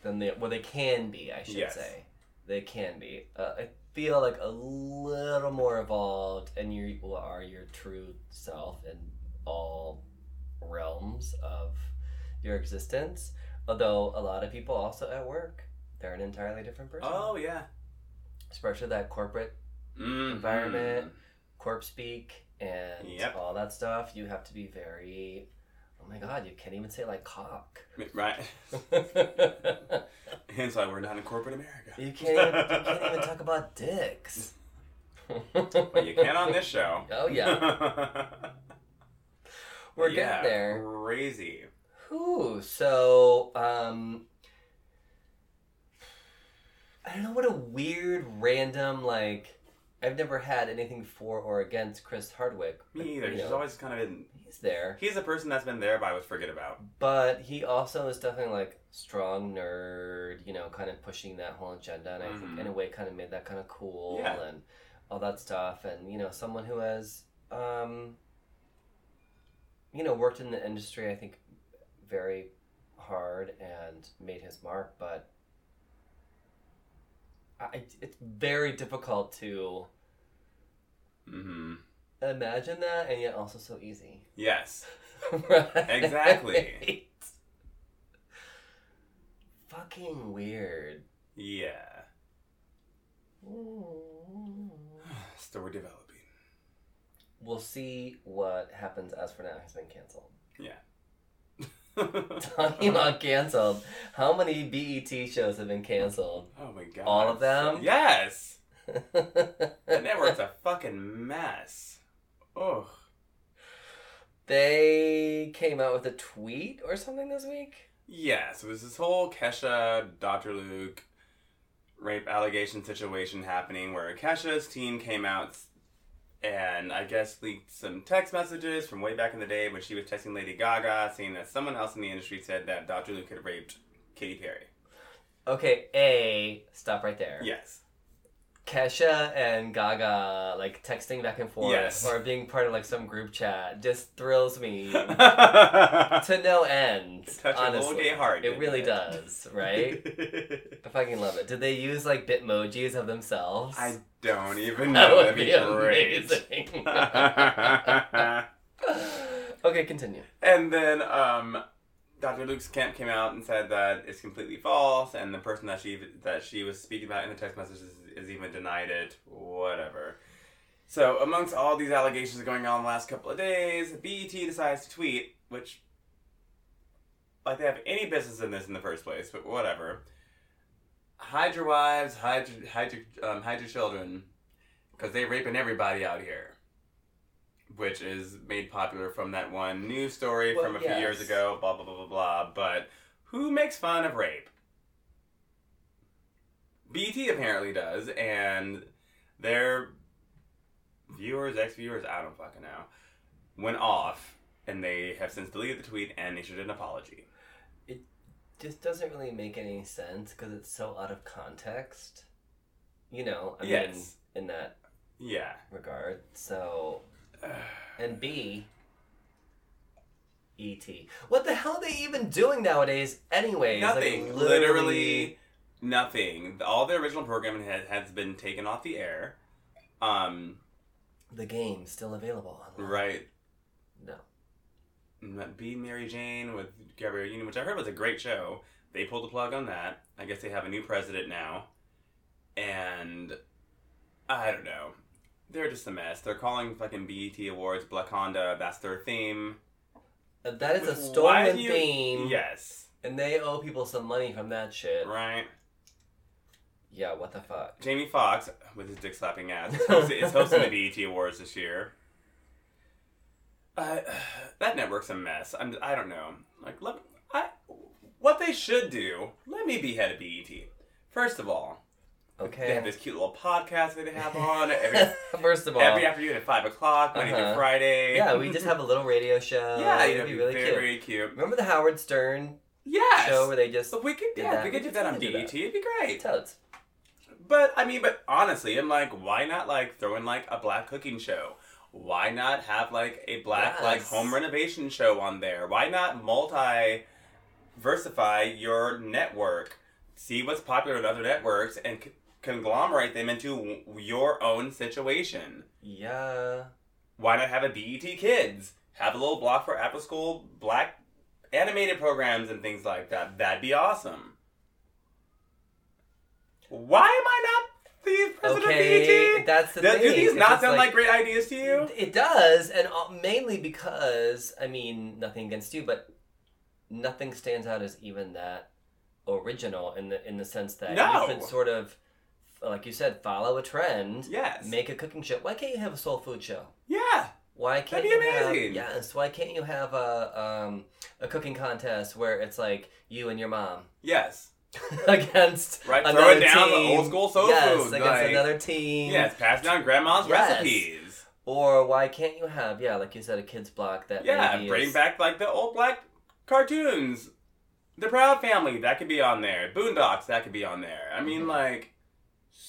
than they well they can be, I should Yes. say. They can be. Uh, I feel like a little more evolved and you are your true self in all realms of your existence. Although a lot of people also at work, they're an entirely different person. Oh yeah. Especially that corporate Mhm. Environment. corp speak and Yep. all that stuff. You have to be very oh my god, you can't even say like cock. Right. Hence why we're not in corporate America. can't even you can't even talk about dicks. But you can on this show. Oh yeah. We're yeah, getting there. Crazy. Whew, so um I don't know what a weird random like I've never had anything for or against Chris Hardwick. Me either. you She's always kind of been. he's there. He's a person that's been there, but I always forget about. But he also is definitely like strong nerd, you know, kind of pushing that whole agenda, and I think Mhm. in a way kind of made that kind of cool Yeah. and all that stuff, and you know, someone who has, um, you know, worked in the industry, I think, very hard and made his mark, but I, it's very difficult to Mm-hmm. imagine that, and yet also so easy. Yes. right? Exactly. Fucking weird. Yeah. Story developing. We'll see what happens as for now. He's been canceled. Yeah. Talking about canceled, how many BET shows have been canceled? Oh my god. All of them? Yes. The network's a fucking mess. Ugh. they came out with a tweet or something this week. Yeah, so there's this whole Kesha, Dr. Luke rape allegation situation happening where Kesha's team came out and I guess leaked some text messages from way back in the day when she was texting Lady Gaga saying that someone else in the industry said that Dr. Luke had raped Katy Perry. Okay, A, stop right there. Yes. Kesha and Gaga like texting back and forth Yes. or being part of like some group chat just thrills me to no end. honestly. gay heart. It really does, right? I fucking love it. Did they use like bitmojis of themselves? I don't even that know. would That'd be be amazing. okay, continue. And then um, Dr. Luke's camp came out and said that it's completely false, and the person that she that she was speaking about in the text messages is even denied it. Whatever. So amongst all these allegations going on the last couple of days, BET decides to tweet, which like they have any business in this in the first place, but whatever. Hide your wives, hide your, hide your, um, hide your children, because they're raping everybody out here which is made popular from that one news story Well, from a few years ago, blah, blah, blah, blah, blah. But who makes fun of rape? BET apparently does, and their viewers, ex viewers, I don't fucking know, went off, and they have since deleted the tweet and issued an apology. It just doesn't really make any sense because it's so out of context. You know, I Yes. mean, in that Yeah. regard. So, and B, E.T. What the hell are they even doing nowadays, anyways? Like, Nothing. literally, nothing. All the original programming has, has been taken off the air. Um, the game's still available. online. right. No. Being Mary Jane with Gabrielle Union, which I heard was a great show. They pulled the plug on that. I guess they have a new president now. And I don't know. They're just a mess. They're calling fucking BET Awards Black Honda. That's their theme. Uh, That is a stolen you- theme, Yes. and they owe people some money from that shit. Right. Yeah, what the fuck? Jamie Foxx, with his dick slapping ass, is hosting, is hosting the BET Awards this year. Uh, that network's a mess. I'm, I don't know. Like, let, I, what they should do, let me be head of BET. First of all, they Okay. have this cute little podcast that they have on every, First of all, every afternoon at 5 o'clock, Monday Uh-huh. through Friday. yeah, we just have a little radio show. Yeah, it'd be really cute. very cute. Remember the Howard Stern Yes! show where they just So we could, yeah, that. we could do that on totally do BET. that. It'd be great. totes. But I mean, but honestly, I'm like, why not like throw in like a black cooking show? Why not have like a black like home renovation show on there? Why not multi versify your network? See what's popular in other networks and c- conglomerate them into your own situation. Yeah. Why not have a BET Kids? Have a little block for after school black animated programs and things like that. That'd be awesome. Why am I not the president Okay, of BET? that's the Do, thing. do these not sound like, great ideas to you? It does, and uh, mainly because I mean, nothing against you, but nothing stands out as even that original in the in the sense that No. you could sort of, like you said, follow a trend, Yes. make a cooking show. Why can't you have a soul food show? yeah. Why can't That'd be you amazing. have yes? Why can't you have a um, a cooking contest where it's like you and your mom Yes. against Right, throw another it down the old school soul yes, food, against like- another team. Yes. Pass down grandma's Yes. recipes. Or why can't you have yeah, like you said, a kids block that Yeah. Bring is- back like the old black cartoons. The Proud Family that could be on there. Boondocks that could be on there. I mean, Mhm. like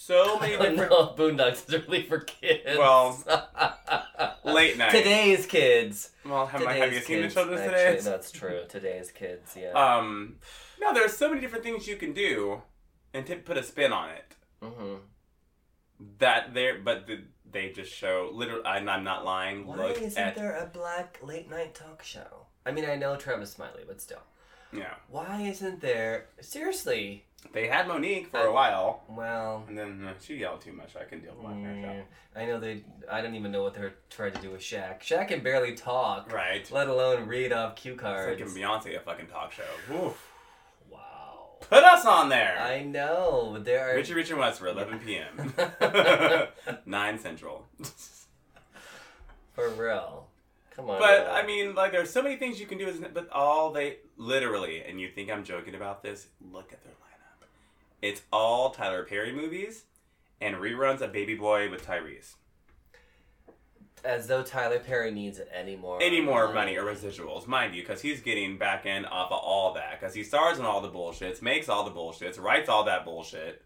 so many different. Boondocks is really for kids. Well, Late night. Today's kids. Well, have, Today's have you seen the children children's Actually, today? That's true. Today's kids, yeah. Um, no, there's so many different things you can do, and to put a spin on it. hmm That there, but the, they just show literally. I'm, I'm not lying. Why isn't at there a black late night talk show? I mean, I know Tavis Smiley, but still. yeah. Why isn't there? Seriously. They had Mo'Nique for a while, Well, and then uh, she yelled too much. I can deal with watching her I know they. I don't even know what they're trying to do with Shaq. Shaq can barely talk. Right. let alone read off cue It's cards. like giving Beyonce a fucking talk show. Oof. wow. Put us on there. I know But there are. Richard Richard West for 11 p.m. 9 Central. For real. Come on. But now. I mean, like, there's so many things you can do. But all they literally, and you think I'm joking about this? Look at their. It's all Tyler Perry movies and reruns of Baby Boy with Tyrese. as though Tyler Perry needs it anymore. Any more money or residuals, mind you, because he's getting back end off of all that. Because he stars in all the bullshits, makes all the bullshits, writes all that bullshit.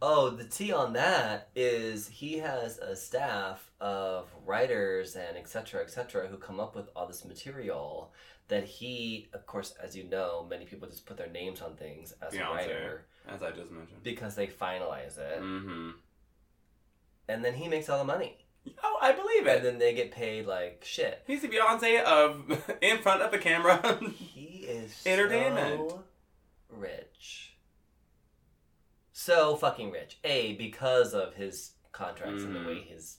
Oh, the T on that is he has a staff of writers and etc. cetera, et cetera, who come up with all this material that he, of course, as you know, many people just put their names on things as a writer As I just mentioned. because they finalize it, Mm-hmm. and then he makes all the money, Oh, I believe it. and then they get paid like shit. He's the Beyonce of in front of the camera. He is Entertainment. so rich. So fucking rich. A, because of his contracts and Mhm. the way he's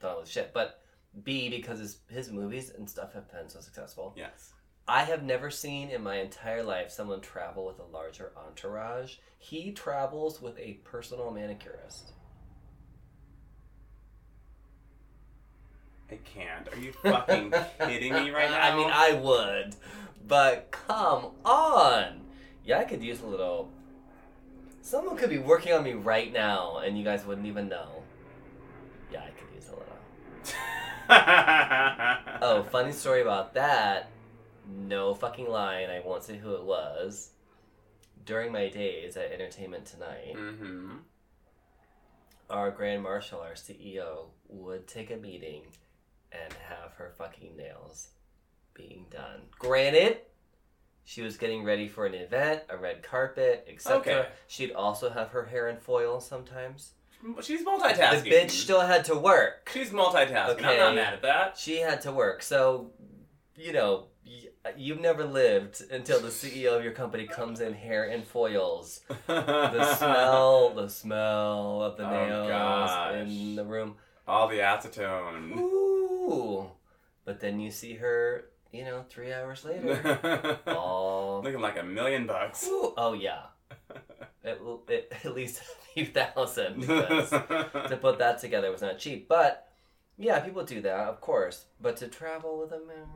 done all this shit. But B, because his, his movies and stuff have been so successful. yes. I have never seen in my entire life someone travel with a larger entourage. He travels with a personal manicurist. I can't. Are you fucking kidding me right now? I mean, I would. But come on. Yeah, I could use a little. Someone could be working on me right now and you guys wouldn't even know. Yeah, I could use a little. Oh, funny story about that. No fucking lie, and I won't say who it was. During my days at Entertainment Tonight, Mm-hmm. our Grand Marshal, our CEO, would take a meeting and have her fucking nails being done. Granted, she was getting ready for an event, a red carpet, etc. Okay. She'd also have her hair in foil sometimes. She's multitasking. The bitch still had to work. She's multitasking. I'm not mad at that. She had to work. So you know, you've never lived until the CEO of your company comes in hair and foils. The smell, the smell of the Oh, nails gosh. in the room. All the acetone. Ooh. But then you see her, you know, three hours later. all. Looking like a million bucks. Ooh, oh, yeah. At, at, at least a few thousand. To put that together was not cheap. But, yeah, people do that, of course. But to travel with a man.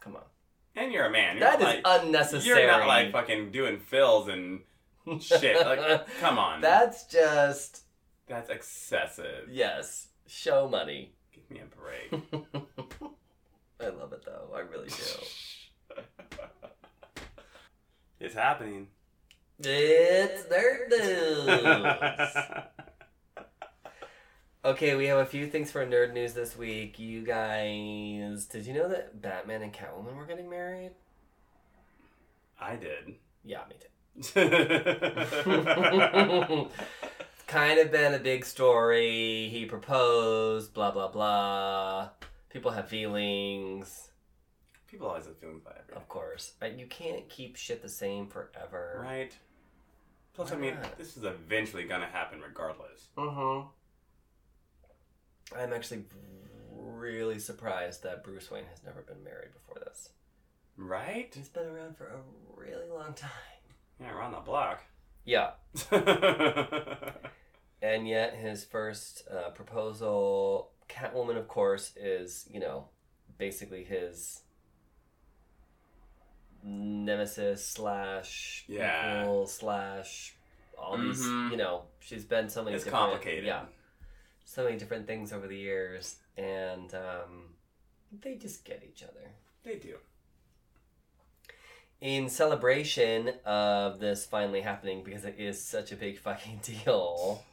Come on. And you're a man. You're That is like, unnecessary. You're not like fucking doing fills and shit. Like, uh, come on. That's just, That's excessive. yes, show money. Give me a break. I love it though. I really do. it's happening. It's nerd news. Okay, we have a few things for nerd news this week. You guys, did you know that Batman and Catwoman were getting married? I did. Yeah, me too. kind of been a big story. He proposed, blah blah blah. People have feelings, People always have feelings about everything. of course. Uh, You can't keep shit the same forever. Right? Plus, Why I mean, not? this is eventually gonna happen regardless. Mm-hmm. I'm actually really surprised that Bruce Wayne has never been married before this. Right? He's been around for a really long time. Yeah, around the block. Yeah, and yet his first uh, proposal, Catwoman, of course, is you know basically his nemesis slash Yeah. slash all these. Mhm. You know, she's been so many. it's complicated. Yeah, so many different things over the years, and um, they just get each other. They do. in celebration of this finally happening because it is such a big fucking deal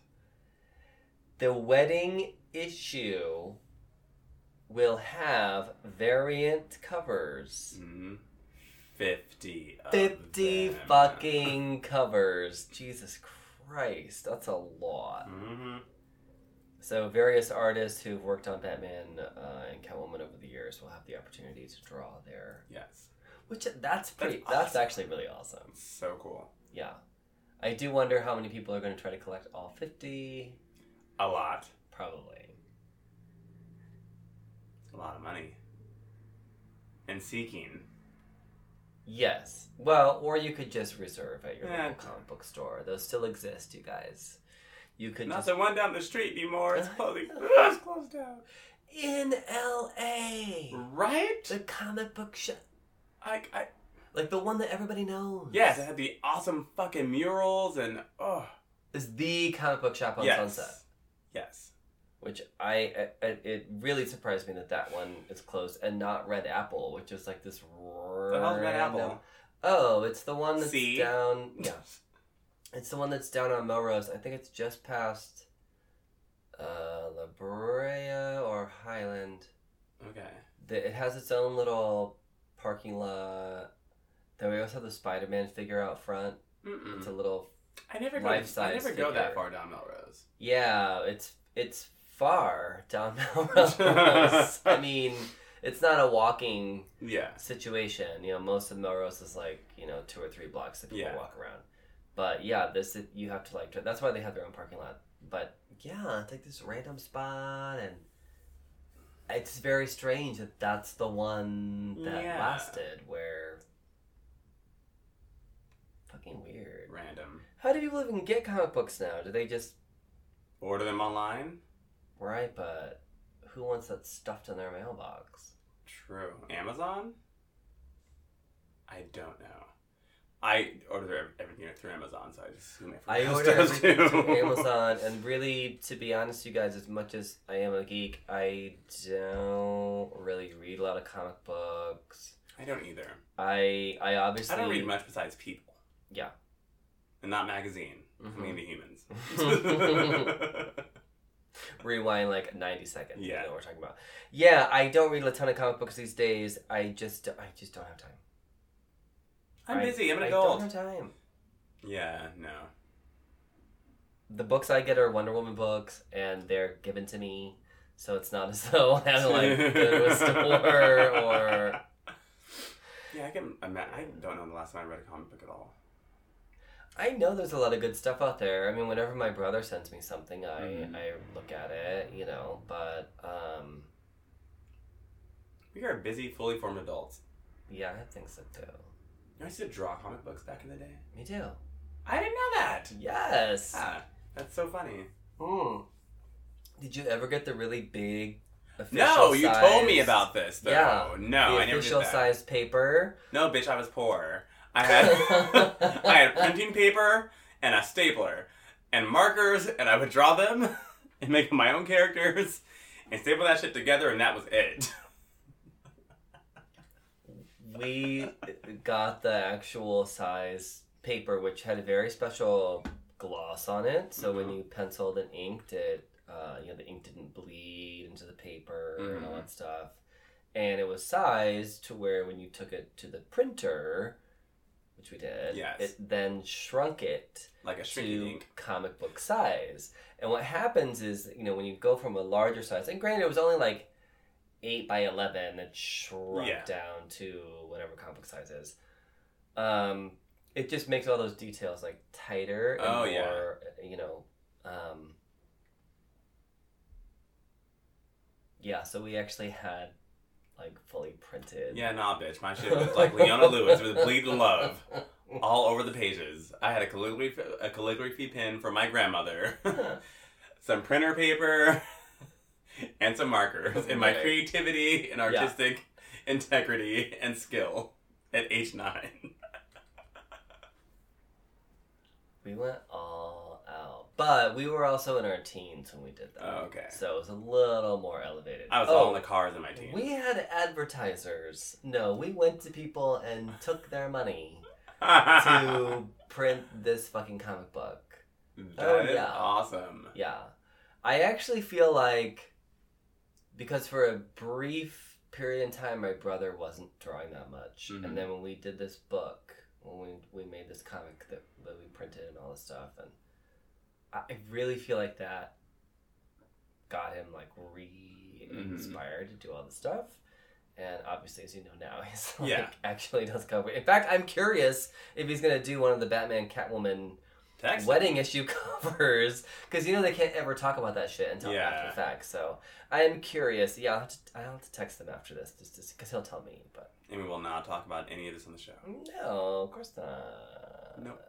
the wedding issue will have variant covers hmm 50 of 50 them. fucking covers jesus christ that's a lot hmm so various artists who've worked on batman uh, and catwoman over the years will have the opportunity to draw their Yes. which that's pretty That's that's awesome. actually really awesome So cool. Yeah. I do wonder how many people are going to try to collect all 50. A lot. Probably. It's a lot of money. And seeking. Yes. Well, or you could just reserve at your Yeah. local comic book store. Those still exist, you guys. You could Not just. the one down the street anymore. It's closing. it's closed down. In LA! Right? The comic book shop. I, I, Like the one that everybody knows. yes, it had the awesome fucking murals and oh Is the comic book shop on yes, Sunset. yes. Which I, I, it really surprised me that that one is closed and not Red Apple, which is like this. Hell's Red Apple? Oh, it's the one that's See? down. Yeah, it's the one that's down on Melrose. I think it's just past uh, La Brea or Highland. Okay. The, it has its own little parking lot. Then we also have the Spider-Man figure out front. It's a little I never go. I never go that far down Melrose. yeah. It's it's far down Melrose. I mean, it's not a walking Yeah. situation. You know, most of Melrose is like you know two or three blocks that people Yeah. walk around. But yeah, this is, you have to like. That's why they have their own parking lot. But yeah, it's like this random spot, and it's very strange that that's the one that Yeah. lasted. Where fucking weird. Random. How do people even get comic books now? Do they just Order them online. right? But who wants that stuffed in their mailbox? True. Amazon. I don't know. I order everything through Amazon, so I just assume I order everything through Amazon, and really, to be honest, you guys, as much as I am a geek, I don't really read a lot of comic books. I don't either. I I obviously I don't read much besides people. Yeah. And not magazine. I Mhm. mean the humans. rewind like ninety seconds. Yeah. you know what we're talking about. Yeah, I don't read a ton of comic books these days. I just I just don't have time. I'm I- busy. I'm an I adult. don't have time. Yeah, no. The books I get are Wonder Woman books, and they're given to me. So it's not as though I'm like go to a store or Yeah, I can. I, mean, I don't know the last time I read a comic book at all. I know there's a lot of good stuff out there. I mean, whenever my brother sends me something, I Mhm. I look at it, you know. But um, We are busy, fully formed adults. yeah, I think so too. I used to draw comic books back in the day. Me too. I didn't know that. Yes. Ah, that's so funny. Hmm. Did you ever get the really big? No, you told me about this though. Yeah, No, the I never did official that. size paper. No, bitch, I was poor. I had I had printing paper and a stapler and markers, and I would draw them and make my own characters and staple that shit together, and that was it. We got the actual size paper, which had a very special gloss on it. So when Mhm. you penciled and inked it, uh, you know, the ink didn't bleed into the paper and all Mhm. that stuff. And it was sized to where when you took it to the printer, which we did, Yes. it then shrunk it Like a to dink. comic book size. And what happens is, you know, when you go from a larger size, and granted, it was only like eight by eleven, it shrunk Yeah. down to whatever comic size is. Um, it just makes all those details like tighter and Oh, more, yeah. you know. Um, yeah, so we actually had like fully printed. Yeah, nah, bitch. My shit was like Leona Lewis with bleeding love all over the pages. I had a calligraphy a calligraphy pin from my grandmother, some printer paper, and some markers. in my creativity and artistic integrity and skill at age nine. We went all out. But we were also in our teens when we did that. Oh, okay. So it was a little more elevated. I was oh, all in the cars in my teens. We had advertisers. No, we went to people and took their money to print this fucking comic book. That Oh, is yeah. awesome. Yeah. I actually feel like because for a brief period in time my brother wasn't drawing that much. Mhm. And then when we did this book, when we, we made this comic that, that we printed and all this stuff and I really feel like that got him like re-inspired to do all this stuff. And obviously, as you know now, he's like Yeah. actually does cover. In fact, I'm curious if he's gonna do one of the Batman Catwoman Wedding issue covers because you know they can't ever talk about that shit until Yeah. after the fact. So I am curious. Yeah, I'll have to, I'll have to text them after this just because he'll tell me. But And we will not talk about any of this on the show. no, of course not. Nope.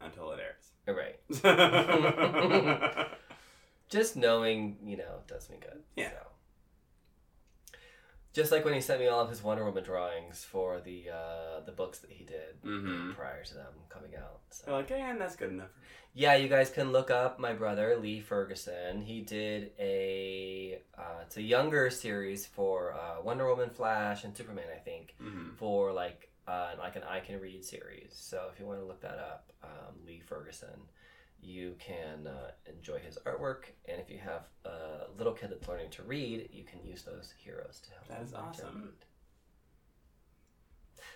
Until it You're right. Just knowing, you know, does me good. Yeah. So. Just like when he sent me all of his Wonder Woman drawings for the uh, the books that he did Mhm. prior to them coming out. So. They're like, and that's good enough. Yeah, you guys can look up my brother Lee Ferguson. He did a uh, it's a younger series for uh, Wonder Woman, Flash, and Superman. I think Mm-hmm. for like uh, like an I can read series. So if you want to look that up, um, Lee Ferguson, you can uh, enjoy his artwork. And if you have a little kid that's learning to read, you can use those heroes to help. That is them learn awesome.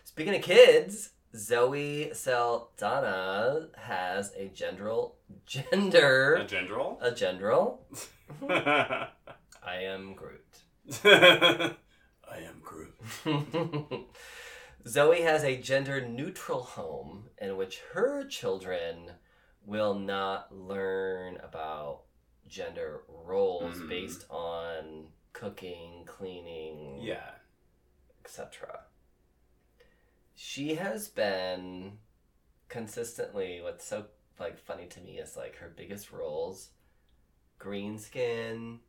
Speaking of kids, Zoe Saldana has a gendral gender A gendral? a gendral. I am Groot. I am Groot. Zoe has a gender neutral home in which her children will not learn about gender roles Mhm. based on cooking, cleaning, Yeah. etc. She has been consistently what's so like funny to me is like her biggest roles green skin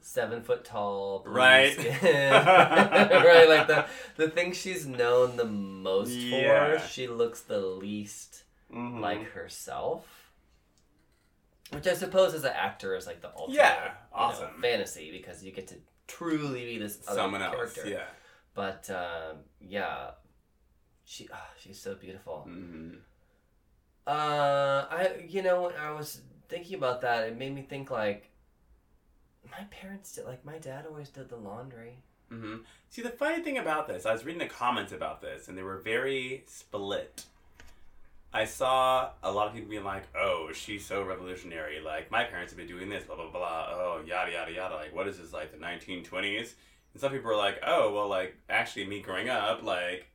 seven foot tall blue Right. skin. right like the the thing she's known the most Yeah. for she looks the least Mhm. like herself which i suppose as an actor is like the ultimate Yeah, you know, awesome. fantasy because you get to truly be this other someone else. character Yeah. but um, yeah, she ah, she's so beautiful. Mm-hmm. Uh, I you know when I was thinking about that, it made me think like my parents did like my dad always did the laundry. Mm-hmm. See, the funny thing about this, I was reading the comments about this, and they were very split. I saw a lot of people being like, "Oh, she's so revolutionary. Like my parents have been doing this, blah blah blah. Oh, yada yada yada. Like what is this like the 1920s?" And some people are like, "Oh, well, like actually, me growing up, like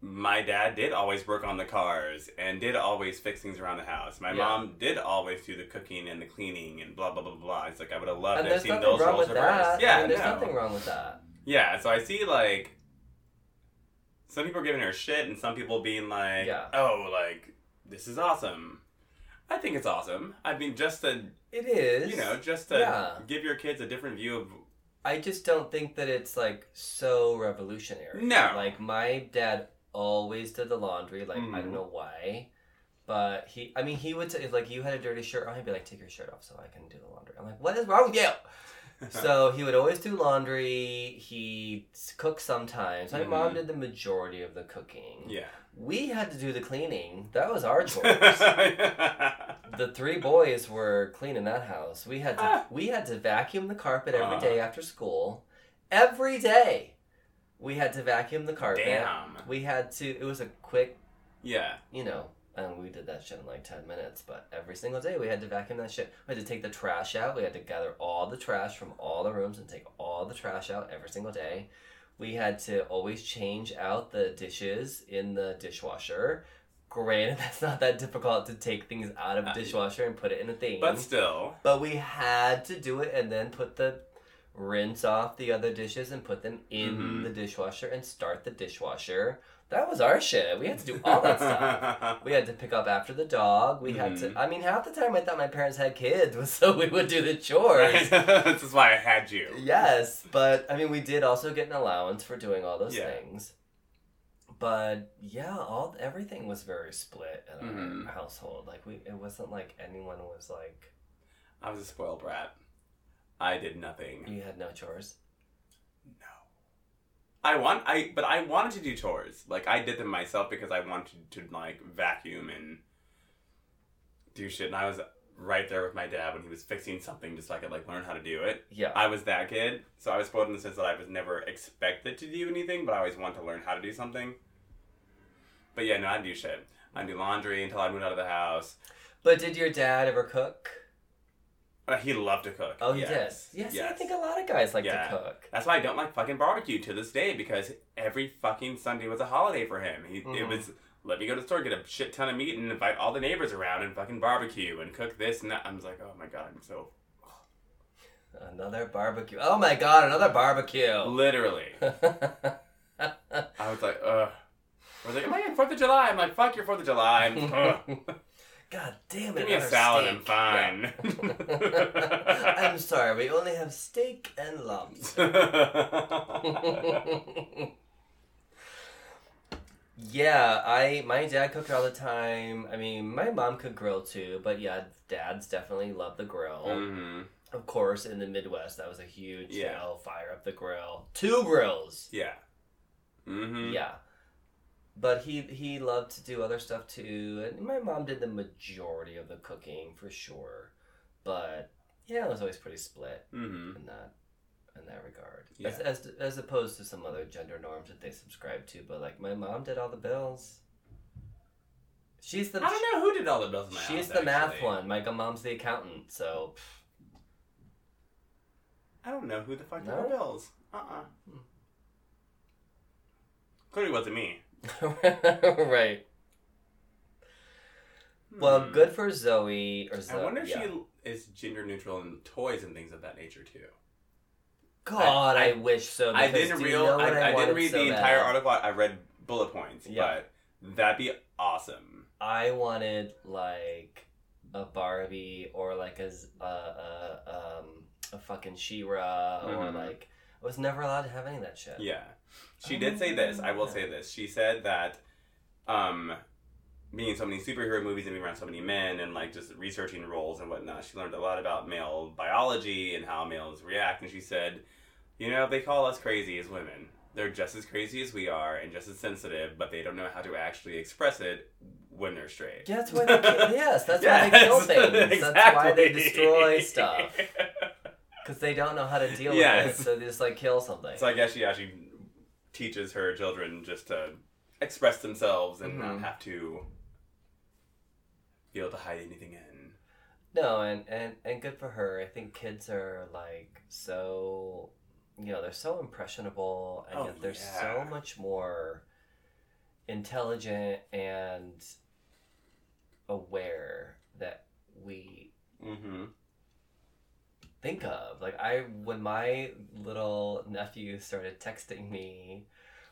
my dad did always work on the cars and did always fix things around the house. My Yeah. mom did always do the cooking and the cleaning and blah blah blah blah. It's like I would have loved And to have seen those roles reversed. Yeah, I mean, there's no. nothing wrong with that. Yeah, so I see like some people are giving her shit and some people being like, Yeah. "Oh, like this is awesome." I think it's awesome. I mean, just to It is. you know, just to Yeah. give your kids a different view of I just don't think that it's like so revolutionary. No. Like my dad always did the laundry. Like I Mhm. don't know why, but he. I mean, he would say if like you had a dirty shirt on, he'd be like, "Take your shirt off so I can do the laundry." I'm like, "What is wrong with you?" so he would always do laundry. He cooked sometimes. My mom Mhm. did the majority of the cooking. yeah. We had to do the cleaning. That was our chores. the three boys were cleaning that house. We had to Ah. we had to vacuum the carpet every Uh. day after school. Every day. We had to vacuum the carpet. Damn. We had to it was a quick, Yeah. you know, and we did that shit in like 10 minutes, but every single day we had to vacuum that shit. We had to take the trash out. We had to gather all the trash from all the rooms and take all the trash out every single day. We had to always change out the dishes in the dishwasher. Granted, that's not that difficult to take things out of a Uh, dishwasher and put it in a thing. But still. But we had to do it and then put the rinse off the other dishes and put them in Mhm. the dishwasher and start the dishwasher. That was our shit. We had to do all that stuff. We had to pick up after the dog. We had Mhm. to. I mean, half the time I thought my parents had kids, was so we would do the chores. this is why I had you. yes, but I mean, we did also get an allowance for doing all those Yeah. things. But yeah, all everything was very split in our Mhm. household. Like we, it wasn't like anyone was like I was a spoiled brat. I did nothing. you had no chores. I want I but I wanted to do chores. Like I did them myself because I wanted to like vacuum and do shit and I was right there with my dad when he was fixing something just so I could like learn how to do it. Yeah. I was that kid. So I was spoiled in the sense that I was never expected to do anything, but I always wanted to learn how to do something. But yeah, no, I do shit. I do laundry until I moved out of the house. But did your dad ever cook? Uh, he loved to cook. Oh, he yes. did. Yes, yes. I think a lot of guys like Yeah. to cook. That's why I don't like fucking barbecue to this day because every fucking Sunday was a holiday for him. He, It Mhm. was let me go to the store, get a shit ton of meat, and invite all the neighbors around and fucking barbecue and cook this and that. I was like, oh my god, I'm so Another barbecue. Oh my god, another barbecue. literally. I was like, ugh. I was like, am I in Fourth of July? I'm like, fuck your Fourth of July. God damn it. Give me a salad, I'm fine. Yeah. I'm sorry, we only have steak and lobster. yeah, I my dad cooked all the time. I mean, my mom could grill too, but yeah, dads definitely love the grill. hmm Of course, in the Midwest, that was a huge Yeah. deal. Fire up the grill, two grills. Yeah. hmm Yeah. But he he loved to do other stuff too, and my mom did the majority of the cooking for sure. But yeah, it was always pretty split hmm in that in that regard. Yeah. As, as as opposed to some other gender norms that they subscribe to. But like my mom did all the bills. She's the I don't know who did all the bills she's house, the math one. My mom's the accountant, so I don't know who the fuck did No? the bills. Uh-uh. Hmm. Clearly wasn't me. right. Well, Hmm. good for Zoe or I wonder if yeah. she is gender neutral in toys and things of that nature too. God, I, I- wish so. I didn't do you know what I, I, didn't read so the bad? entire article. I read bullet points, Yeah. but that'd be awesome. I wanted like a Barbie or like a z- a, a, um, a fucking She-Ra or Mhm. like I was never allowed to have any of that shit. Yeah. She Oh, did say this. I will say this. She said that um being in so many superhero movies and being around so many men and like just researching roles and whatnot, she learned a lot about male biology and how males react. And she said, you know, they call us crazy as women. They're just as crazy as we are and just as sensitive, but they don't know how to actually express it when they're straight. Yeah, that's why they kill, yes, that's why they kill Yes, things. That's why they destroy stuff because they don't know how to deal Yes. with it, so they just like kill something. So I guess she actually teaches her children just to express themselves and Mhm. not have to be able to hide anything in. No, and, and and good for her. I think kids are like so, you know, they're so impressionable, and Oh, yet they're yeah. so much more intelligent and aware that we Mm-hmm. Think of. Like I, when my little nephew started texting me,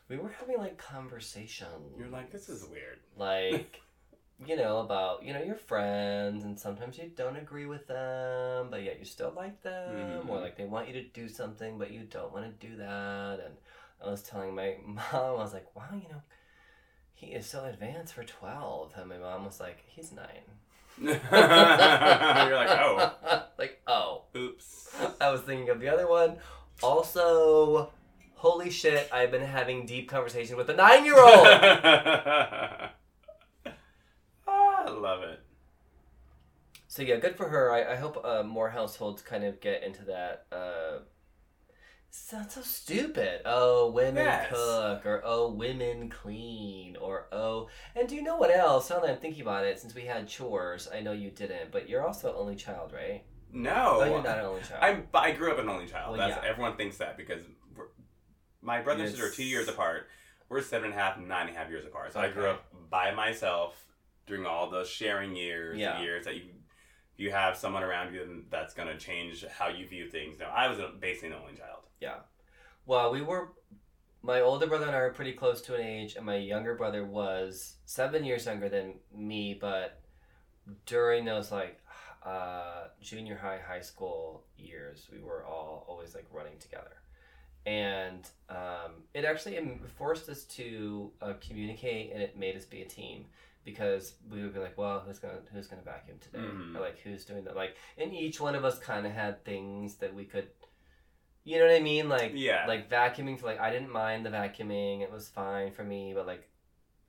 we were having like conversations. You're like, this is weird. like you know about you know your friends and sometimes you don't agree with them but yet you still like them or Mhm. like they want you to do something but you don't want to do that and i was telling my mom i was like wow you know he is so advanced for 12 and my mom was like he's 9 You're like, oh, like oh oops. i was thinking of the other one also holy shit i've been having deep conversations with a nine-year-old Ah, I love it. So yeah, good for her. I, I hope uh, more households kind of get into that. Uh, sounds so stupid. Oh, women Yes. cook, or oh, women clean, or oh. And do you know what else? Now that I'm thinking about it, since we had chores, I know you didn't, but you're also only child, right? No. Oh, you're not an only child. I'm, I grew up an only child. Well, That's yeah. everyone thinks that because we're, my brother and sister are two years apart. We're seven and a half and nine and a half years apart. So I grew up by myself during all those sharing years, Yeah. years that you you have someone around you that's gonna change how you view things. No, I was basically an only child. Yeah. Well, we were. My older brother and I were pretty close to an age, and my younger brother was seven years younger than me. But during those like uh, junior high, high school years, we were all always like running together, and um, it actually forced us to uh, communicate, and it made us be a team because we would be like, well, who's gonna who's gonna vacuum today? Mhm. Or like who's doing that? Like, and each one of us kind of had things that we could. You know what I mean? Like, Yeah. like vacuuming for like I didn't mind the vacuuming; it was fine for me. But like,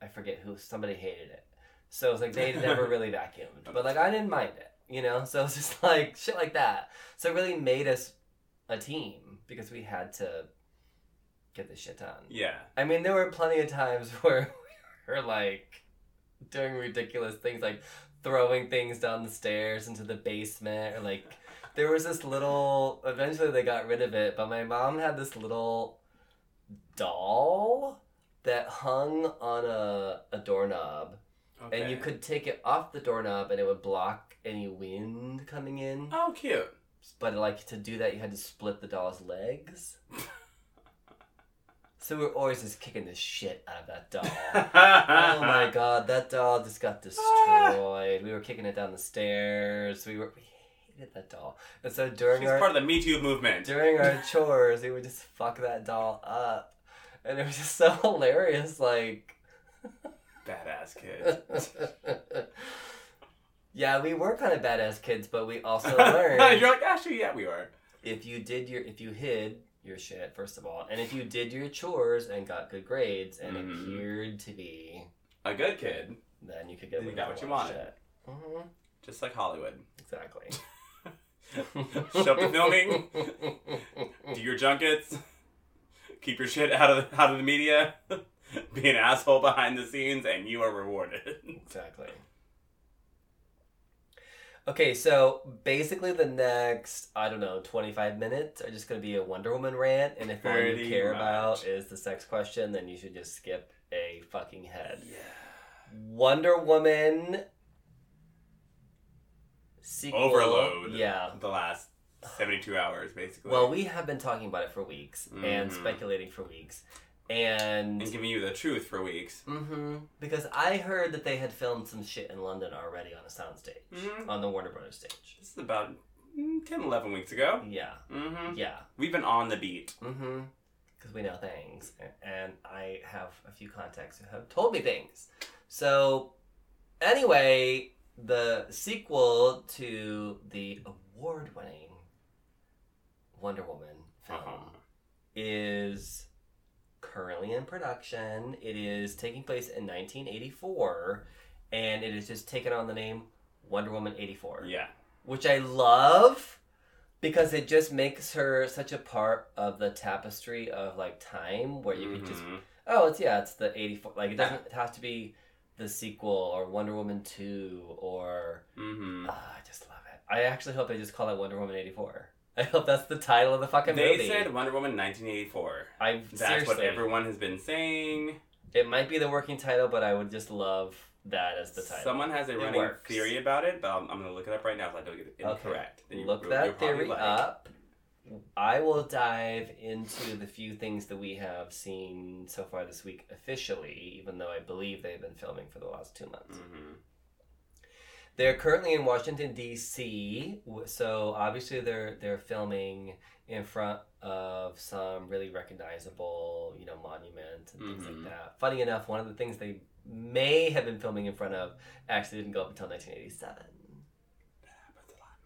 I forget who somebody hated it, so it's like they never really vacuumed. But like I didn't mind it, you know. So it's just like shit like that. So it really made us a team because we had to get this shit done. Yeah. I mean, there were plenty of times where we were like doing ridiculous things, like throwing things down the stairs into the basement, or like there was this little. Eventually, they got rid of it, but my mom had this little doll that hung on a, a doorknob, Okay. and you could take it off the doorknob, and it would block any wind coming in. Oh, cute. But like to do that, you had to split the doll's legs. So we're always just kicking the shit out of that doll. oh my god, that doll just got ah. destroyed. We were kicking it down the stairs. We were we hated that doll. And so during She's our part of the Me Too movement. during our chores, we would just fuck that doll up. And it was just so hilarious, like Badass kid. Yeah, we were kind of badass kids, but we also learned You're like, actually, yeah, we were. if you did your if you hid your shit first of all, and if you did your chores and got good grades and Mhm. appeared to be, A good kid, then you could get Then you got what you a lot of wanted. Mhm, just like Hollywood. Exactly. Show up to filming, do your junkets, keep your shit out of the, out of the media, be an asshole behind the scenes, and you are rewarded. Exactly. Okay, so basically the next, I don't know, 25 minutes are just going to be a Wonder Woman rant, and if all you care much. about is the sex question, then you should just skip a fucking head. Yeah. Wonder Woman sequel. Overload. Yeah. The last seventy-two hours, basically. Well, we have been talking about it for weeks and Mhm. speculating for weeks. And and giving you the truth for weeks. hmm Because I heard that they had filmed some shit in London already on a soundstage, Mhm. on the Warner Brothers stage. This is about mm, 10, 11 weeks ago. Yeah, Mm-hmm. yeah. We've been on the beat. Mm-hmm. Because we know things, and I have a few contacts who have told me things. So, anyway, the sequel to the award-winning Wonder Woman film Uh-huh. is currently in production. It is taking place in 1984, and it has just taken on the name Wonder Woman 84 Yeah. which I love because it just makes her such a part of the tapestry of like time where you can just oh it's yeah it's the 84 like it doesn't have to be the sequel or Wonder Woman 2 or Mm-hmm. Ah, I just love it. I actually hope they just call it Wonder Woman 84. I hope that's the title of the fucking They movie. They said Wonder Woman 1984. I That's seriously, what everyone has been saying. it might be the working title, but I would just love that as the title. Someone has a It running works. theory about it, but I'm, I'm going to look it up right now so I don't get it Okay. incorrect. Then you- Look that theory like- up. I will dive into the few things that we have seen so far this week officially, even though I believe they've been filming for the last two months. Mhm. They're currently in Washington D.C., so obviously they're they're filming in front of some really recognizable, you know, monuments and things Mhm. like that. Funny enough, one of the things they may have been filming in front of actually didn't go up until 1987. Happens a lot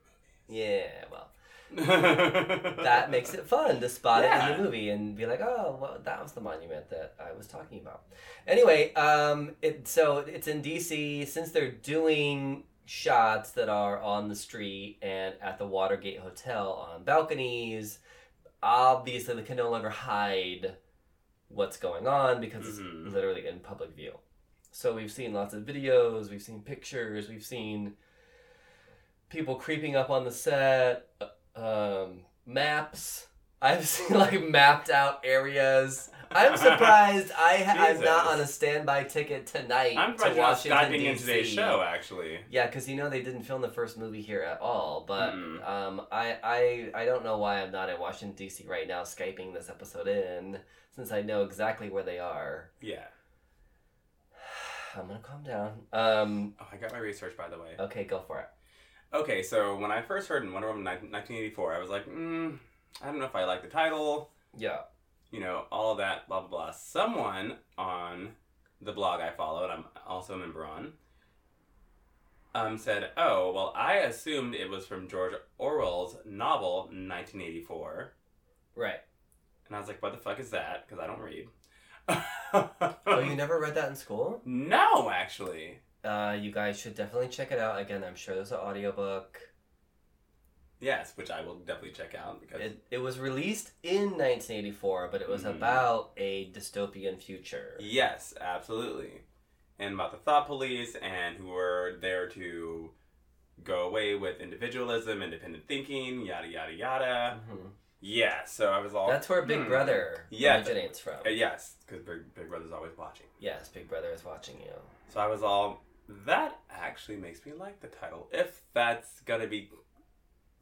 Yeah, well, that makes it fun to spot it in the movie and be like, oh, well, that was the monument that I was talking about. Anyway, um, it so it's in DC since they're doing shots that are on the street and at the Watergate Hotel on balconies. Obviously, they can no longer hide what's going on because Mhm. it's literally in public view. So we've seen lots of videos, we've seen pictures, we've seen people creeping up on the set, uh, um, maps. I've seen like mapped out areas. I'm surprised I ha- I'm not on a standby ticket tonight I'm to surprised you're not Washington Skyping in today's show, actually. Yeah, because you know they didn't film the first movie here at all. But Mm. um, I, I I don't know why I'm not in Washington D.C. right now, skyping this episode in, since I know exactly where they are. Yeah. I'm gonna calm down. Um, Oh, I got my research, by the way. okay, go for it. Okay, so when I first heard in Wonder Woman 1984, I was like, mm, I don't know if I like the title, Yeah. You know, all of that, blah, blah, blah. Someone on the blog I follow, and I'm also a member on, um, said, oh, well, I assumed it was from George Orwell's novel 1984. Right. And I was like, what the fuck is that? Because I don't read. Oh, you never read that in school? No, actually. Uh, you guys should definitely check it out. Again, I'm sure there's an audiobook. Yes, which I will definitely check out because It, it was released in 1984, but it was Mhm. about a dystopian future. Yes, absolutely. And about the thought police and who were there to go away with individualism, independent thinking, yada yada yada. Mhm. Yeah, so I was all That's where Big hmm. Brother Yeah, originates from. Uh, yes, because Big, Big Brother's always watching. Yes, Big Brother is watching you. So I was all that actually makes me like the title if that's gonna be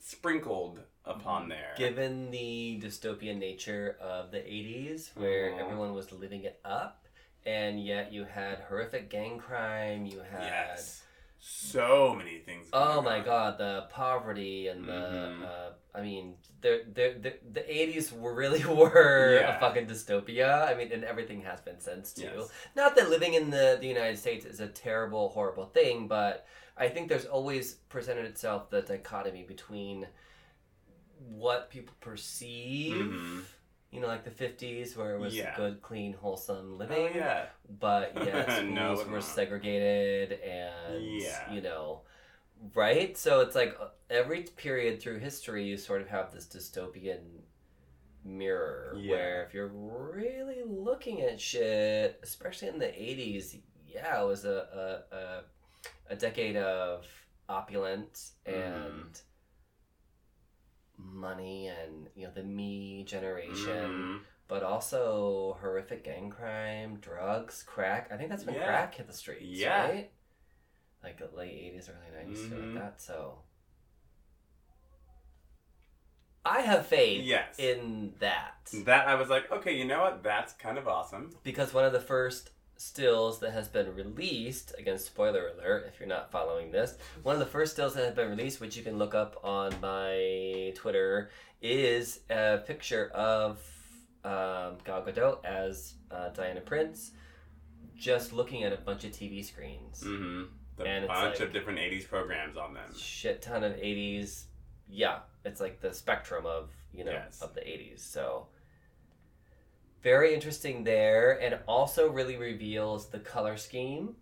sprinkled upon there. Given the dystopian nature of the 80s, where Mhm. everyone was living it up, and yet you had horrific gang crime, you had. yes, so many things. Oh my on. god, the poverty and the. Mhm. Uh, I mean, the the the the 80s were really were Yeah. a fucking dystopia. I mean, and everything has been since too. Yes. Not that living in the, the United States is a terrible, horrible thing, but I think there's always presented itself the dichotomy between what people perceive, Mhm. you know, like the 50s where it was Yeah. good, clean, wholesome Oh living, yeah. but yeah, schools No, were not. segregated and, Yeah. you know, right? So it's like uh, every period through history, you sort of have this dystopian mirror Yeah. where if you're really looking at shit, especially in the 80s, yeah, it was a, a, a, a decade of opulence and money and, you know, the me generation Mhm. but also horrific gang crime, drugs, crack. I think that's when Yeah. crack hit the streets, Yeah. right? Like the late eighties, early 90s shit Mhm. like that. So I have faith Yes. in that That I was like, okay, you know what? That's kind of awesome. because one of the first stills that has been released again spoiler alert if you're not following this one of the first stills that has been released which you can look up on my twitter is a picture of um, gal gadot as uh, diana prince just looking at a bunch of tv screens Mm-hmm. The And bunch like- of different '80s programs on them. shit ton of 80s yeah it's like the spectrum of you know Yes. of the 80s so very interesting there and also really reveals the color scheme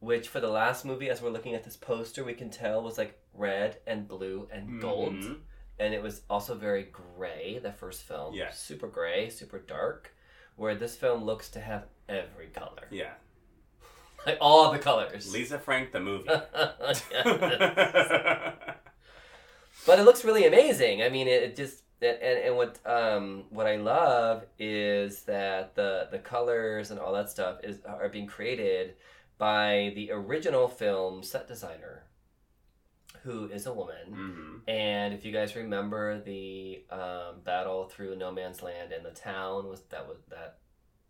which for the last movie as we're looking at this poster we can tell was like red and blue and gold Mhm. and it was also very gray the first film Yes. super gray super dark where this film looks to have every color Yeah. like all the colors. Lisa Frank the movie. But it looks really amazing. I mean, it, it just and, and what um what I love is that the the colors and all that stuff is are being created by the original film set designer, who is a woman. hmm And if you guys remember the um, battle through no man's land and the town was that was that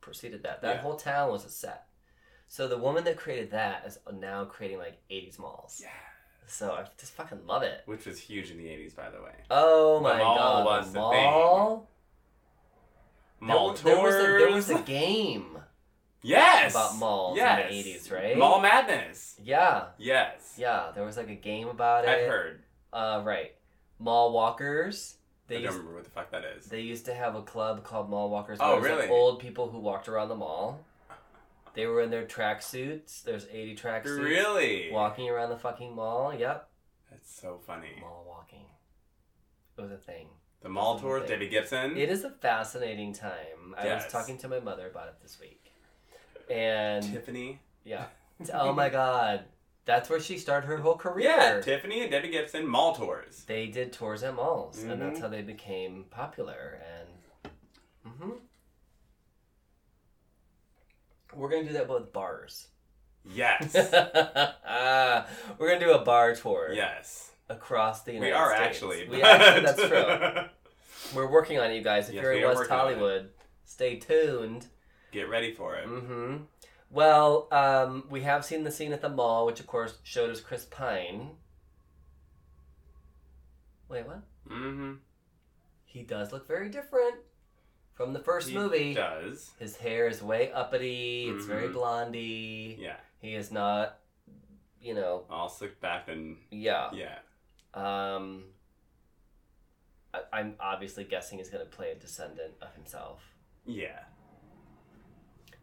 preceded that that Yeah. whole town was a set. So the woman that created that is now creating like 80s malls. Yeah. So I just fucking love it. Which was huge in the 80s, by the way. Oh The my mall god, was the mall. Mall there, was- there was a, there was a game. Yes! about malls in the 80s, right? Mall Madness. Yeah, Yes. yeah. There was like a game about it. I've heard. Uh, right. Mall walkers. They I used don't remember what the fuck that is. They used to have a club called Mall Walkers. Oh, it like, really? old people who walked around the mall. They were in their tracksuits. There's 80 tracksuits. Really? Walking around the fucking mall. Yep. That's so funny. Mall walking. It was a thing. The mall the tours. Debbie Gibson. It is a fascinating time. I was talking to my mother about it this week. And Tiffany. yeah. Oh my god. That's where she started her whole career. Yeah, Tiffany and Debbie Gibson, mall tours. they did tours at malls, and that's Mhm. how they became popular. And hmm we're gonna do that with bars. Yes. Ah, we're gonna do a bar tour yes. across the United We are States. actually. We actually, that's true. We're working on it, you guys. If Yes, you're in West working on it. Hollywood, stay tuned. Get ready for it. hmm Well, um, we have seen the scene at the mall, which of course showed us Chris Pine. Wait, what? Mm-hmm. He does look very different from the first he movie. does. His hair is way uppity. It's very Mhm. blondie. Yeah. He is not, you know, All slicked back and yeah. yeah. Um, I, I'm obviously guessing he's going to play a descendant of himself. Yeah.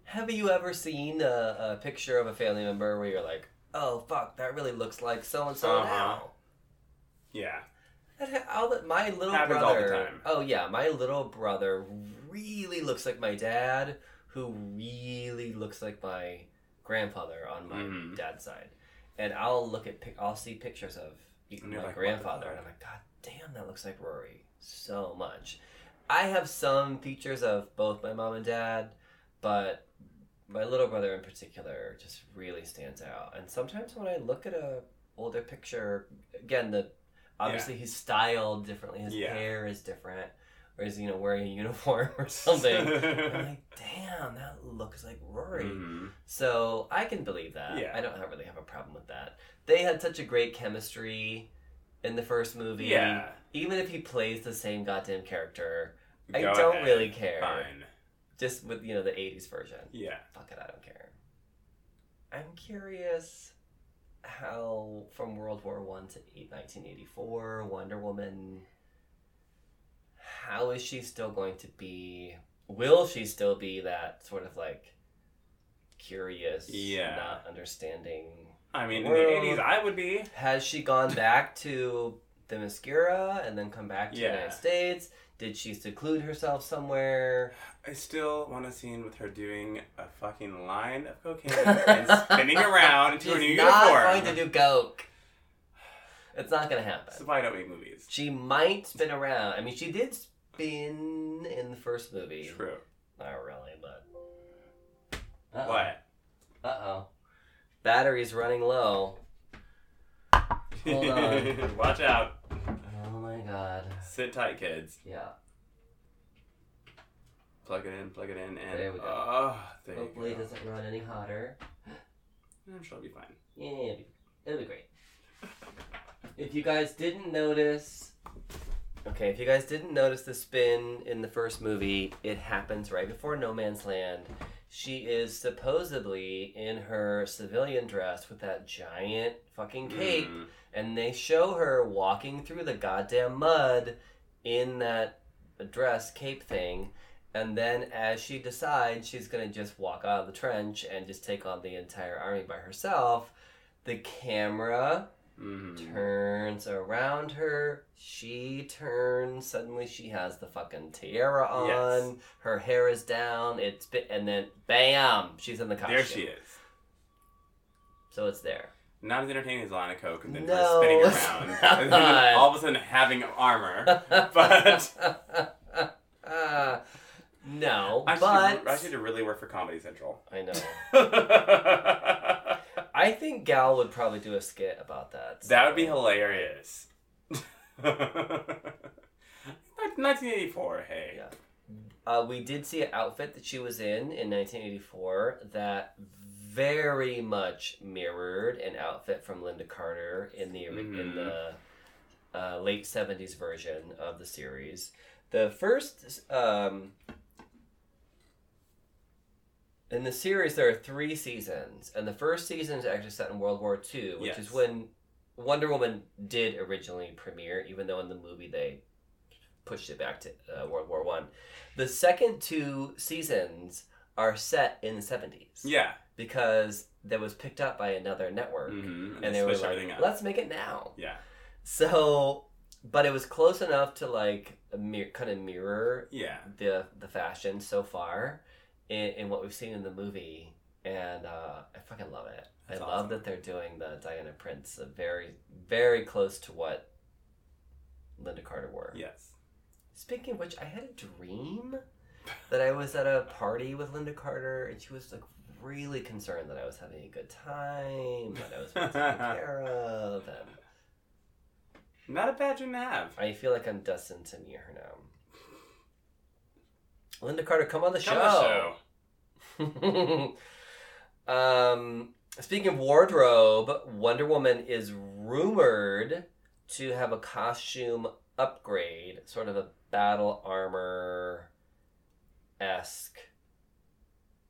Have you ever seen a, a picture of a family member where you're like, oh fuck, that really looks like so and so now? Yeah. That all that my little Happens all the brother. time. Oh yeah, my little brother really looks like my dad, who really looks like my grandfather on my Mhm. dad's side. And I'll look at pic- I'll see pictures of my like, grandfather, and I'm like, God damn, that looks like Rory so much. I have some features of both my mom and dad, but my little brother in particular just really stands out. And sometimes when I look at a older picture, again, the obviously he's styled differently. His Yeah. hair is different, he's you know wearing a uniform or something. I'm like, damn, that looks like Rory. Mhm. So I can believe that. Yeah. I don't really have a problem with that. They had such a great chemistry in the first movie. Yeah. Even if he plays the same goddamn character, I don't ahead. really care. Fine. Just with you know the '80s version. Yeah. Fuck it, I don't care. I'm curious how from World War One to 1984, Wonder Woman. How is she still going to be? Will she still be that sort of like curious, Yeah. not understanding? I mean, in the 80s, I would be. Has she gone back to Themyscira and then come back to the United States? Did she seclude herself somewhere? I still want a scene with her doing a fucking line of cocaine and spinning around into She's a new not uniform. going to do coke. It's not to happen. So why don't we movies? She might spin around. I mean, she did spin in the first movie. True. Not really, but. Uh-oh. What? Uh oh. Battery's running low. Hold on. Watch out. Oh my god. Sit tight, kids. Yeah. Plug it in, plug it in, and There we go. Oh, there Hopefully you it doesn't run any hotter. I'm sure it'll be fine. Yeah, it'll be, it'll be great. If you guys didn't notice, okay, if you guys didn't notice the spin in the first movie, it happens right before No Man's Land. She is supposedly in her civilian dress with that giant fucking cape, Mm. and they show her walking through the goddamn mud in that dress cape thing. And then, as she decides she's gonna just walk out of the trench and just take on the entire army by herself, the camera Mhm. turns around her. She turns. Suddenly, she has the fucking tiara on. Yes. Her hair is down. It's bi- and then bam, she's in the costume. There she is. So it's there. Not as entertaining as Lana Coke and then No, her spinning around. and then all of a sudden having armor. But- uh, no, I should, but I should really work for Comedy Central. I know. that I think Gal would probably do a skit about that. That would be hilarious. 1984, hey. Yeah. Uh, we did see an outfit that she was in in 1984 that very much mirrored an outfit from Lynda Carter in the in Mhm. the uh, late 70s version of the series. The first um, in the series there are three seasons, and the first season is actually set in World War II, which is when Wonder Woman did originally premiere, even though in the movie they pushed it back to uh, World War One. The second two seasons are set in the seventies Yeah. because that was picked up by another network, Mm-hmm. and they were like, "Let's make it now." Yeah. So, but it was close enough to like mir- kind of mirror Yeah. the the fashion so far in, in what we've seen in the movie, and uh, I fucking love it. That's I awesome. love that they're doing the Diana Prince very very close to what Lynda Carter wore. Yes. Speaking of which, I had a dream that I was at a party with Lynda Carter, and she was like really concerned that I was having a good time, that I was being taken care of, and Not a bad dream to have. I feel like I'm destined to meet her now. Lynda Carter, come on the Come on the show. um, speaking of wardrobe, Wonder Woman is rumored to have a costume upgrade, sort of a battle armor esque,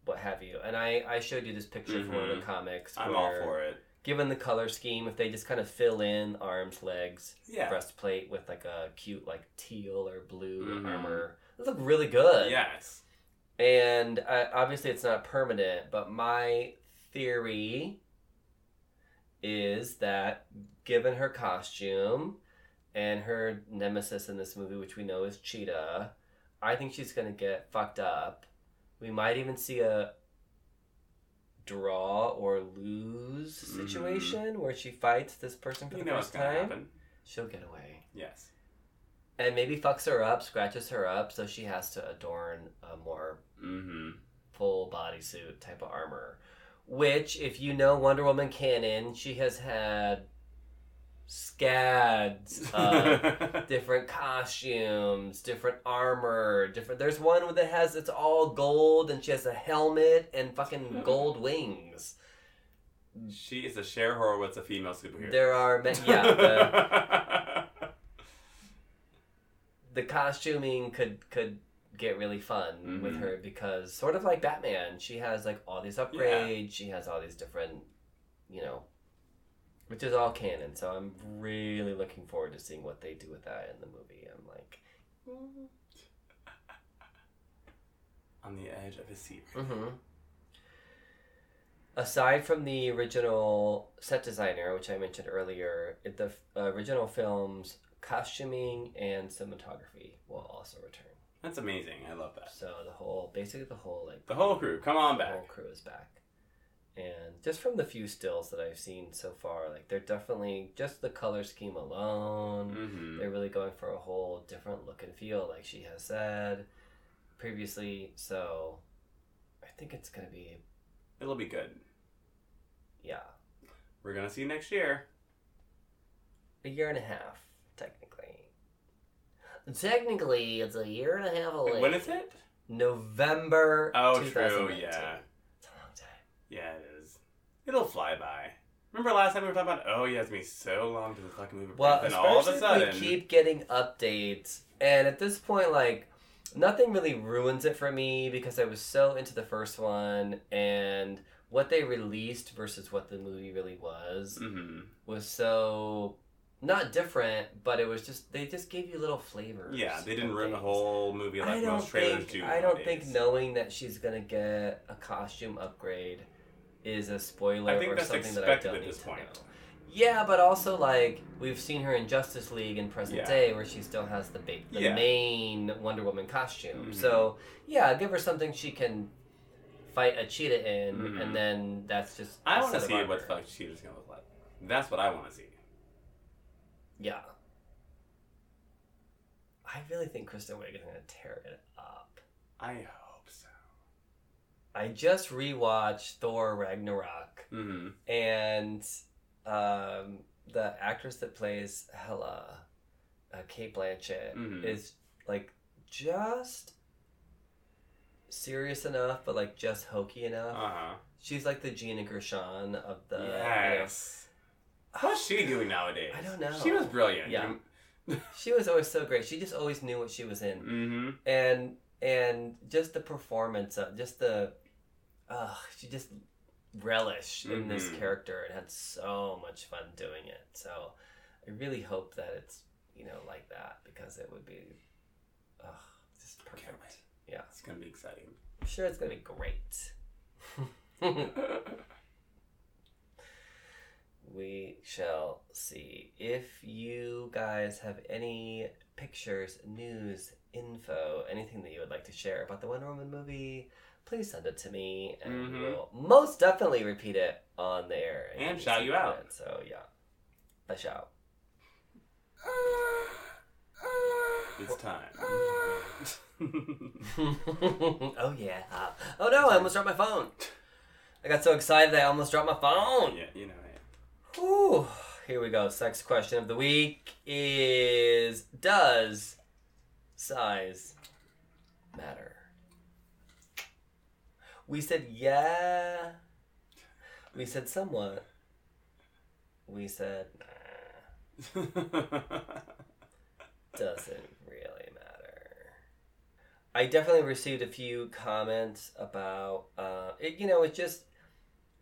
what have you. And I, I showed you this picture from one of the Mhm. comics. I'm all for it. Given the color scheme, if they just kind of fill in arms, legs, Yeah. breastplate with like a cute like teal or blue Mhm. armor. Those look really good. Yes. And uh, obviously it's not permanent, but my theory is that given her costume and her nemesis in this movie, which we know is Cheetah, I think she's gonna get fucked up. We might even see a draw or lose Mhm. situation where she fights this person for You the first time. happen. She'll get away Yes. And maybe fucks her up, scratches her up, so she has to adorn a more Mm-hmm. full bodysuit type of armor. Which, if you know Wonder Woman canon, she has had scads of different costumes, different armor, different. There's one that has it's all gold, and she has a helmet and fucking gold wings. she is a Cher Horowitz, a female superhero. There are many, yeah. The, the costuming could could get really fun with Mhm. her because sort of like Batman, she has like all these upgrades, she has all these different, you know, which is all canon. So I'm really looking forward to seeing what they do with that in the movie. I'm like, On the edge of a seat. mm-hmm. Aside from the original set designer, which I mentioned earlier, the original film's costuming and cinematography will also return. That's amazing. I love that. So the whole, basically the whole like The whole crew, come on back. the whole crew is back. And just from the few stills that I've seen so far, like they're definitely just the color scheme alone. Mm-hmm. They're really going for a whole different look and feel, like she has said previously. So I think it's gonna be It'll be good. yeah, We're gonna see you next year. a year and a half. Technically, it's a year and a half away. When is it? November. Oh, true. Yeah, It's a long time. yeah, it is. It'll fly by. Remember last time we were talking about? Oh, yeah, it's gonna be so long to the fucking movie. Well, and all of a sudden, we keep getting updates, and at this point, like nothing really ruins it for me because I was so into the first one, and what they released versus what the movie really was hmm was so not different, but it was just they just gave you little flavors. Yeah, they didn't ruin the whole movie I like don't most trailers think do. I don't think knowing that she's gonna get a costume upgrade is a spoiler I think or that's something that I expected don't at need this to point. know. Yeah, but also like we've seen her in Justice League in present Yeah. day, where she still has the big, the Yeah. main Wonder Woman costume. Mhm. So yeah, give her something she can fight a cheetah in, Mhm. and then that's just. I want to see what the fuck Cheetah's gonna look like. That's what I want to see. Yeah. I really think Kristen Wiig is gonna tear it up. I hope so. I just rewatched Thor Ragnarok, Mm-hmm. and um, the actress that plays Hela, uh, Cate Blanchett, Mhm. is like just serious enough, but like just hokey enough. Uh huh. She's like the Gina Gershon of the. you know- yes. What's she doing nowadays? I don't know. She was brilliant. Yeah. She was always so great. She just always knew what she was in. Mm-hmm. and and just the performance of just the uh she just relished in this Mhm. character and had so much fun doing it so i really hope that it's you know like that because it would be uh, just perfect yeah It's gonna be exciting. i'm sure it's gonna be great we shall see. If you guys have any pictures, news, info, anything that you would like to share about the Wonder Woman movie, please send it to me, and Mhm. we'll most definitely repeat it on the air And shout you out. So yeah, a shout. it's time. oh yeah. Oh no! I almost dropped my phone. I got so excited I almost dropped my phone. yeah, you know. Whew. Here we go. Sex question of the week is Does size matter? We said yeah. We said somewhat. We said nah. Doesn't really matter. I definitely received a few comments about uh, it. You know, it's just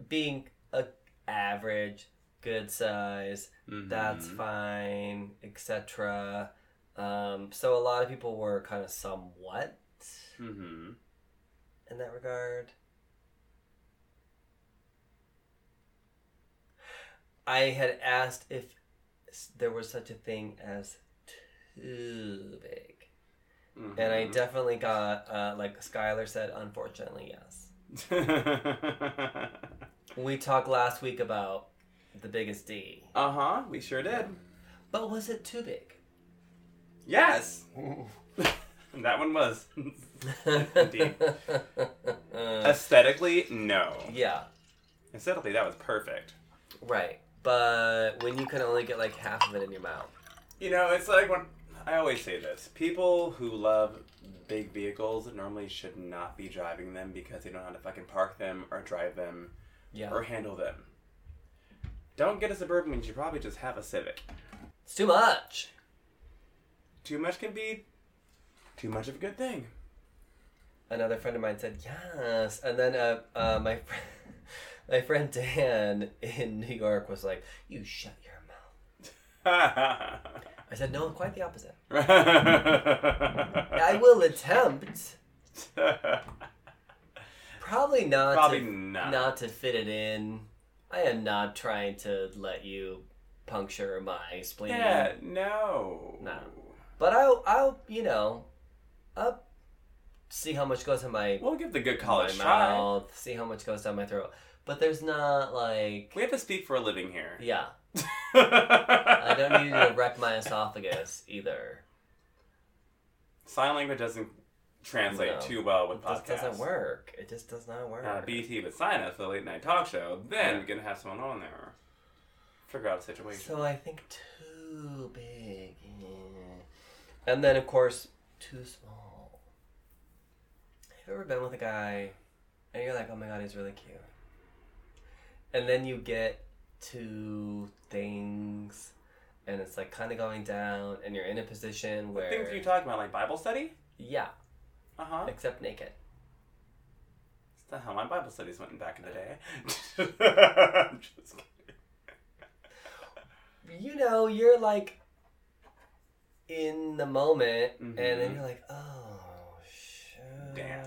being a average, good size, that's Mhm. fine, etc. Um, so a lot of people were kind of somewhat Mhm. in that regard. I had asked if there was such a thing as too big. And I Mhm. definitely got, uh, like Skylar said, unfortunately, yes. We talked last week about the biggest D. uh huh. We sure did. But was it too big? Yes. that one was. Indeed. Aesthetically, no. yeah, Aesthetically, that was perfect. right. But when you can only get like half of it in your mouth. You know, it's like when I always say this: people who love big vehicles normally should not be driving them because they don't know how to fucking park them or drive them Yeah. or handle them. Don't get a suburban when you probably just have a Civic. It's too much. Too much can be too much of a good thing. Another friend of mine said yes, and then uh, uh, my friend, my friend Dan in New York was like, "You shut your mouth." I said, "No, quite the opposite. I will attempt, probably not Probably to not. not to fit it in. I am not trying to let you puncture my spleen. Yeah, no. No. But I'll, I'll, you know, I'll see how much goes in my We'll give the good my college try. mouth, see how much goes down my throat. But there's not like, We have to speak for a living here. yeah, I I don't need you to wreck my esophagus either. Sign language doesn't translate No. too well with It just doesn't work. It just does not work. Uh, BET would sign us for the late night talk show. Then Yeah. we can have someone on there. Figure out a situation. So I think too big. yeah. And then, of course, too small. Have you ever been with a guy and you're like, oh my god, he's really cute? And then you get to things and it's like kind of going down and you're in a position where. things are you talking about? Like Bible study? Yeah, Uh huh. except naked. That's how my Bible studies went back in the day. I'm just kidding. You know, you're like in the moment and then Mhm. you're like, oh, shit. Damn.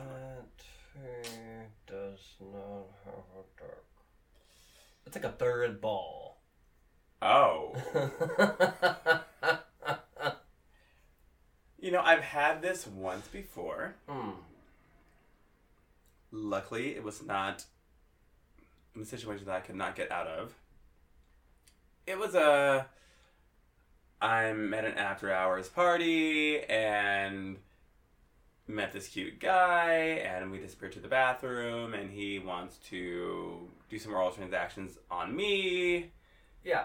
Does not have a dick. It's like a third ball. Oh. You know, I've had this once before. Hmm. luckily, it was not in a situation that I could not get out of. It was a. I'm at an after hours party and met this cute guy, and we disappeared to the bathroom, and he wants to do some oral transactions on me. Yeah.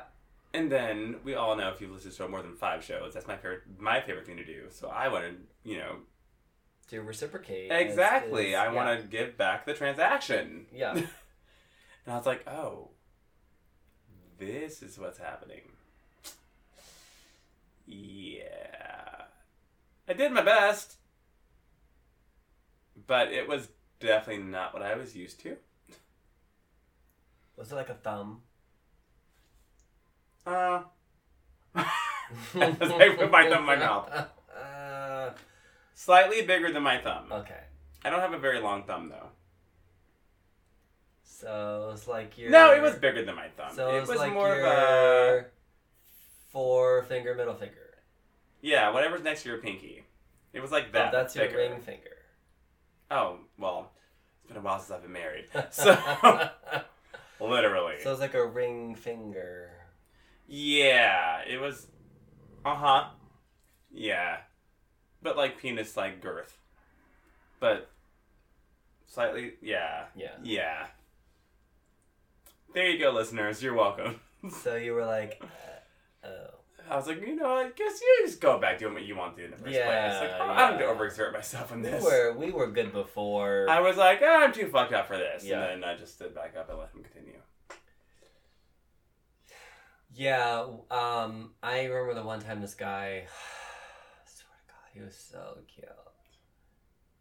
And then we all know if you've listened to more than five shows, that's my favorite my favorite thing to do. So I wanted, you know, To reciprocate. is- exactly. is- I yeah. want to give back the transaction. Yeah. And I was like, oh, this is what's happening. Yeah. I did my best, but it was definitely not what I was used to. Was it like a thumb? Uh, as I put my thumb in my mouth. Uh, Slightly bigger than my thumb. okay. I don't have a very long thumb, though. So it's like your. No, it was bigger than my thumb. So it was like more your of a. four finger, middle finger. Yeah, whatever's next to your pinky. It was like Oh, that. that's bigger. your ring finger. Oh, well, it's been a while since I've been married. So, literally. so it's like a ring finger. Yeah, it was. Uh huh. Yeah. But like penis like girth. But slightly, yeah. Yeah. Yeah. There you go, listeners. You're welcome. So you were like, uh, oh. I was like, you know, I guess you just go back doing what you want to do in the first Yeah, place. Like, oh, I don't need to yeah. overexert myself in this. We were we were good before. I was like, ah, I'm too fucked up for this. Yeah. And then I just stood back up and let him continue. Yeah, um, I remember the one time this guy, swear to God, he was so cute.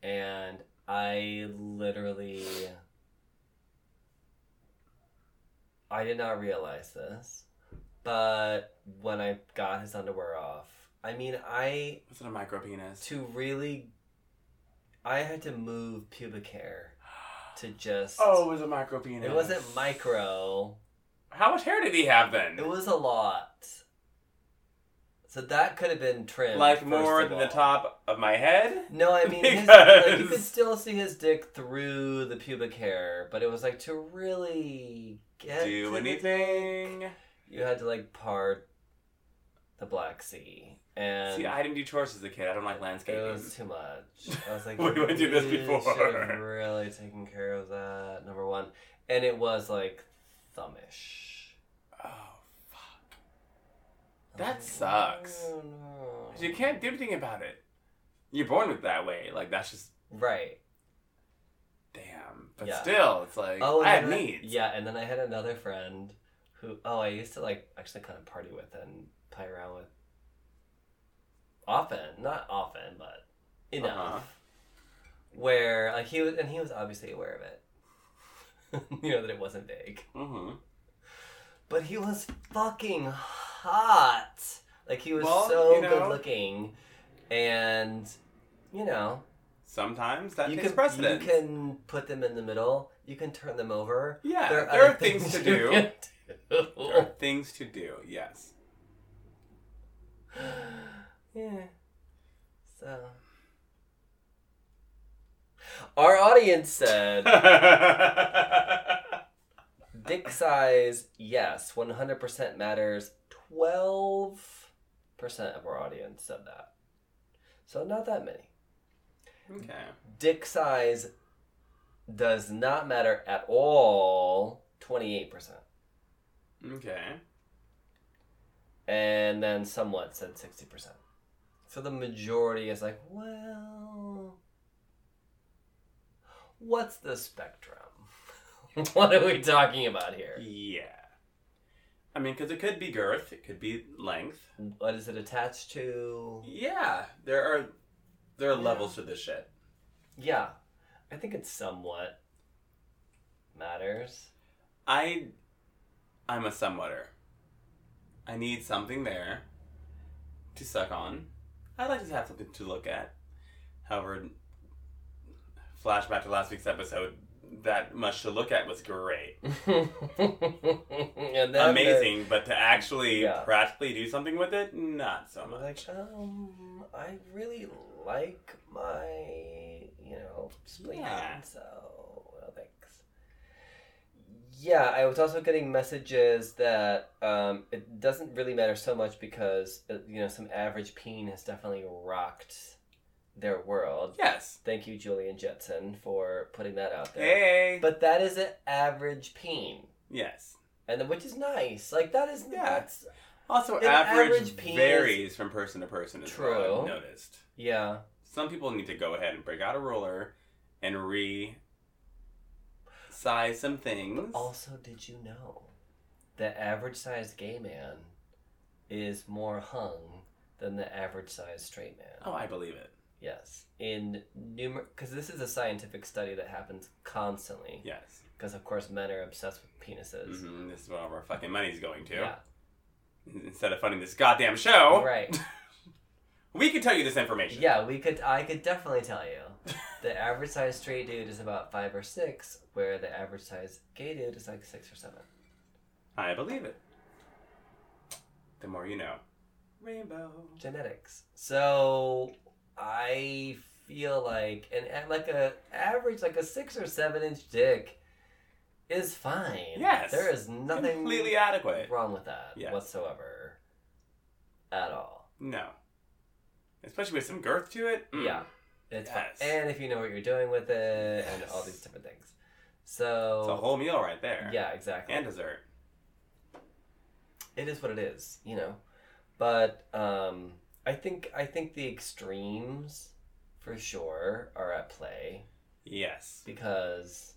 And I literally, I did not realize this, but when I got his underwear off, I mean, I, Was it a micro penis? to really, I had to move pubic hair to just, Oh, it was a micro penis. it wasn't micro. How much hair did he have then? It was a lot. So that could have been trimmed. like more than the top of my head? No, I mean, his, like, you could still see his dick through the pubic hair, but it was like to really get Do anything? dick, you had to like part the Black Sea, and See, I didn't do chores as a kid. I don't like landscaping. it was too much. I was like, We went through this before." really taking care of that. Number one, and it was like thumbish. Oh, fuck. That sucks. Oh, no. You can't do anything about it. You're born with that way. Like, that's just, Right. damn. But Yeah. still, it's like, Oh, I have then needs. Yeah, and then I had another friend who oh I used to like actually kind of party with and play around with. Often, not often, but enough. Uh-huh. Where like he was, and he was obviously aware of it. you know that it wasn't big, Mm-hmm. but he was fucking hot. Like he was Well, so you know- good looking, and you know Sometimes that you takes can precedence. you can put them in the middle. You can turn them over. Yeah, There there, are, are other things to do. do. There are things to do, yes. yeah. So. Our audience said dick size, yes, 100% matters. 12% of our audience said that. So not that many. okay. Dick size does not matter at all. 28%. Okay. and then somewhat said 60%. So the majority is like, well, what's the spectrum? what are we talking about here? Yeah. I mean, because it could be girth, it could be length. What is it attached to? Yeah, there are there are Yeah. levels to this shit. Yeah, I think it somewhat matters. I, I'm a somewhater. I need something there to suck on. I like to have something to look at. However, flashback to last week's episode, that much to look at was great. and then Amazing, but to actually Yeah. practically do something with it, not so much. like, um, I really like my, you know, spleen, Yeah. so Yeah, I was also getting messages that um, it doesn't really matter so much because uh, you know some average peen has definitely rocked their world. Yes. Thank you, Julian Jetson, for putting that out there. Hey. But that is an average peen, yes. and then- which is nice. Like that is Yeah. that's Also, average, average penis- varies from person to person as well. True. I've noticed. yeah. Some people need to go ahead and break out a ruler and re size some things. Also, did you know the average sized gay man is more hung than the average sized straight man? Oh, I believe it. Yes, in numer because this is a scientific study that happens constantly. Yes. Because of course men are obsessed with penises. hmm This is where all our fucking money's going to. Yeah. Instead of funding this goddamn show, Right. we could tell you this information. Yeah, we could. I could definitely tell you, the average size straight dude is about five or six, where the average size gay dude is like six or seven. I believe it. The more you know. Rainbow. Genetics. So I feel like an like a average like a six or seven inch dick is fine. Yes. There is nothing Completely adequate. wrong with that Yes. whatsoever. At all. No. Especially with some girth to it. Mm. Yeah. It's Yes. fine. And if you know what you're doing with it and all these different things. So It's a whole meal right there. Yeah, exactly. And dessert. it is what it is, you know. But um I think I think the extremes for sure are at play Yes. because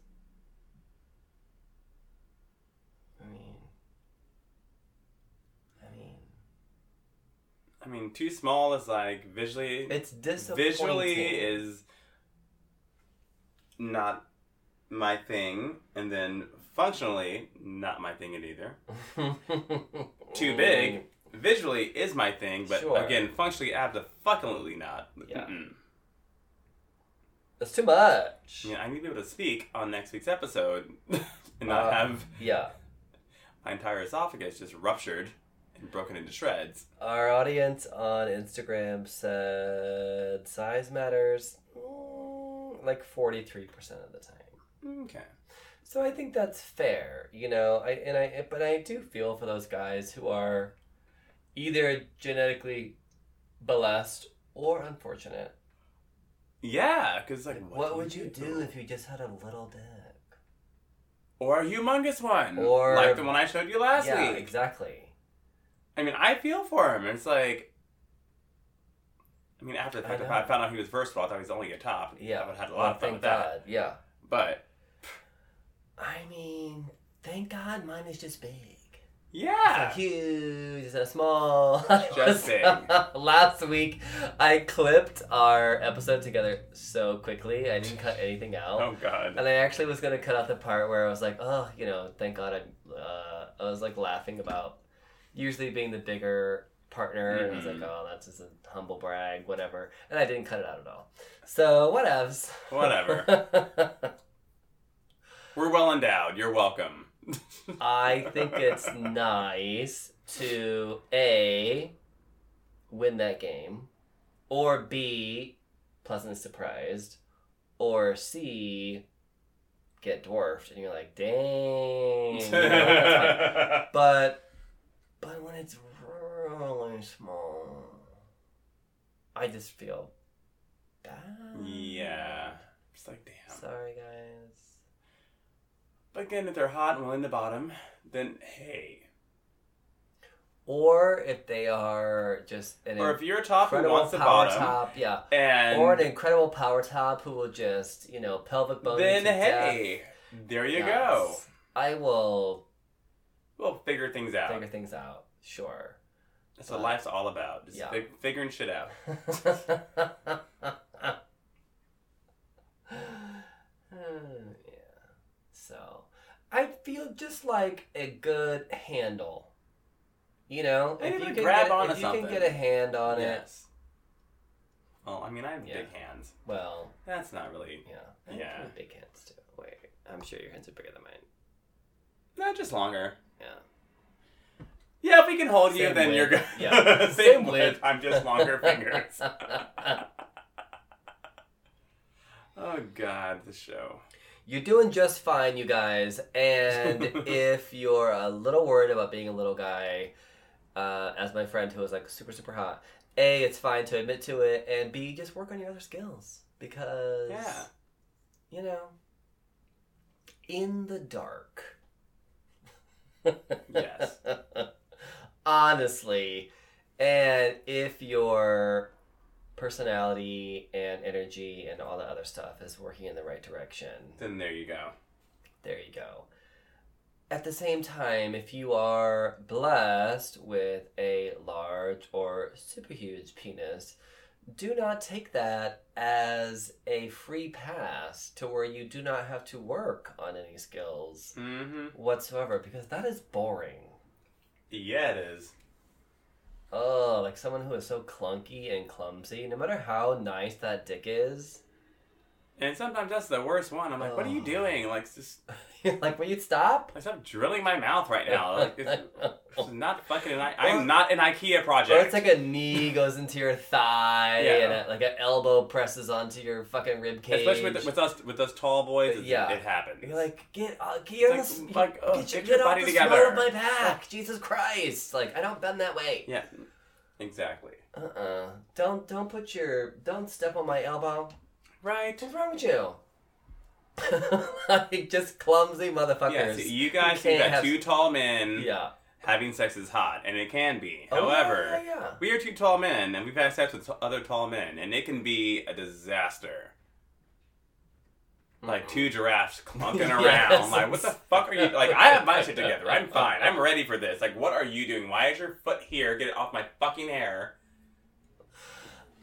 I mean I mean I mean, too small is like visually. it's disappointing. visually is not my thing, and then functionally not my thing either. Too big. Visually is my thing, but Sure. again, functionally, absolutely not. Yeah. Mm-mm. That's too much. Yeah, I need to be able to speak on next week's episode and not Uh, have Yeah. my entire esophagus just ruptured and broken into shreds. Our audience on Instagram said size matters mm, like 43% of the time. Okay. So I think that's fair, you know. I and I but I do feel for those guys who are either genetically blessed or unfortunate. Yeah, because like, What, do would you do if you just had a little dick? Or a humongous one, Or- like the one I showed you last yeah, week. exactly. I mean, I feel for him. It's like, I mean, after the I fact that know. I found out he was versatile, I thought he was only a top. Yeah. I would have had a Well, lot of fun with that. God. Yeah. But I mean, thank God mine is just big. Yeah, It's huge. It's not small. Just big. Last week, I clipped our episode together so quickly. I didn't cut anything out. oh god, And I actually was gonna cut out the part where I was like, oh, you know, thank God I, uh, I was like laughing about usually being the bigger partner, and I was like, Mhm. oh, that's just a humble brag, whatever. And I didn't cut it out at all. So whatevs. Whatever. we're well endowed. You're welcome. I think it's nice to a win that game, or b pleasantly surprised, or c get dwarfed, and you're like, dang. you know. But but when it's really small, I just feel bad. yeah, it's like damn. Sorry, guys. But again, if they're hot and willing to bottom, then hey. Or if they are just an Or if you're a top who wants to power bottom, top, yeah. and or an incredible power top who will just, you know, pelvic bone. then hey, there death. you go. I will We'll figure things out. figure things out. Sure. That's what life's all about. Just Yeah. fig- figuring shit out. I feel just like a good handle. You know, Maybe if you can grab get, onto if you can get a hand on it, yes. Well, I mean, I have Yeah. big hands. well, That's not really. yeah. I have Yeah. big hands too. Wait, I'm sure your hands are bigger than mine. Not just longer. Yeah. Yeah, if we can hold you, Same then you're good. Yeah. Same, Same width. width. I'm just longer fingers. oh God, the show. You're doing just fine, you guys. And if you're a little worried about being a little guy, uh, as my friend who was like super, super hot, A, it's fine to admit to it, and B, just work on your other skills. Because, Yeah. you know, in the dark. Yes. Honestly. And if your personality and energy and all the other stuff is working in the right direction, Then there you go. there you go. At the same time, if you are blessed with a large or super huge penis, do not take that as a free pass to where you do not have to work on any skills Mm-hmm. whatsoever because that is boring. Yeah, it is. Oh, like someone who is so clunky and clumsy, no matter how nice that dick is, And sometimes that's the worst one. I'm like, what are you doing? Like, just like, will you stop? I stop drilling my mouth right now. Like, it's, is not fucking an. I- I'm not an IKEA Or project. it's like a knee goes into your thigh, Yeah. and a, like an elbow presses onto your fucking rib cage. Especially with, with us with us tall boys, it, Yeah. it happens. You're like, get, uh, get, It's on like- the, like, oh, get, your, get your off body the together. of my back. Jesus Christ! Like I don't bend that way. yeah, exactly. Uh uh-uh. uh. Don't don't put your don't step on my elbow. Right. What's wrong with you? like just clumsy motherfuckers. Yeah, see, you guys You think that have- two tall men Yeah. having sex is hot, and it can be. Oh, However, yeah, yeah, yeah. we are two tall men, and we've had sex with other tall men, and it can be a disaster. Hmm. Like two giraffes clunking around. Yes. Like, what the fuck are you? Like, I have my shit together. I'm fine. I'm ready for this. Like, what are you doing? Why is your foot here? Get it off my fucking hair.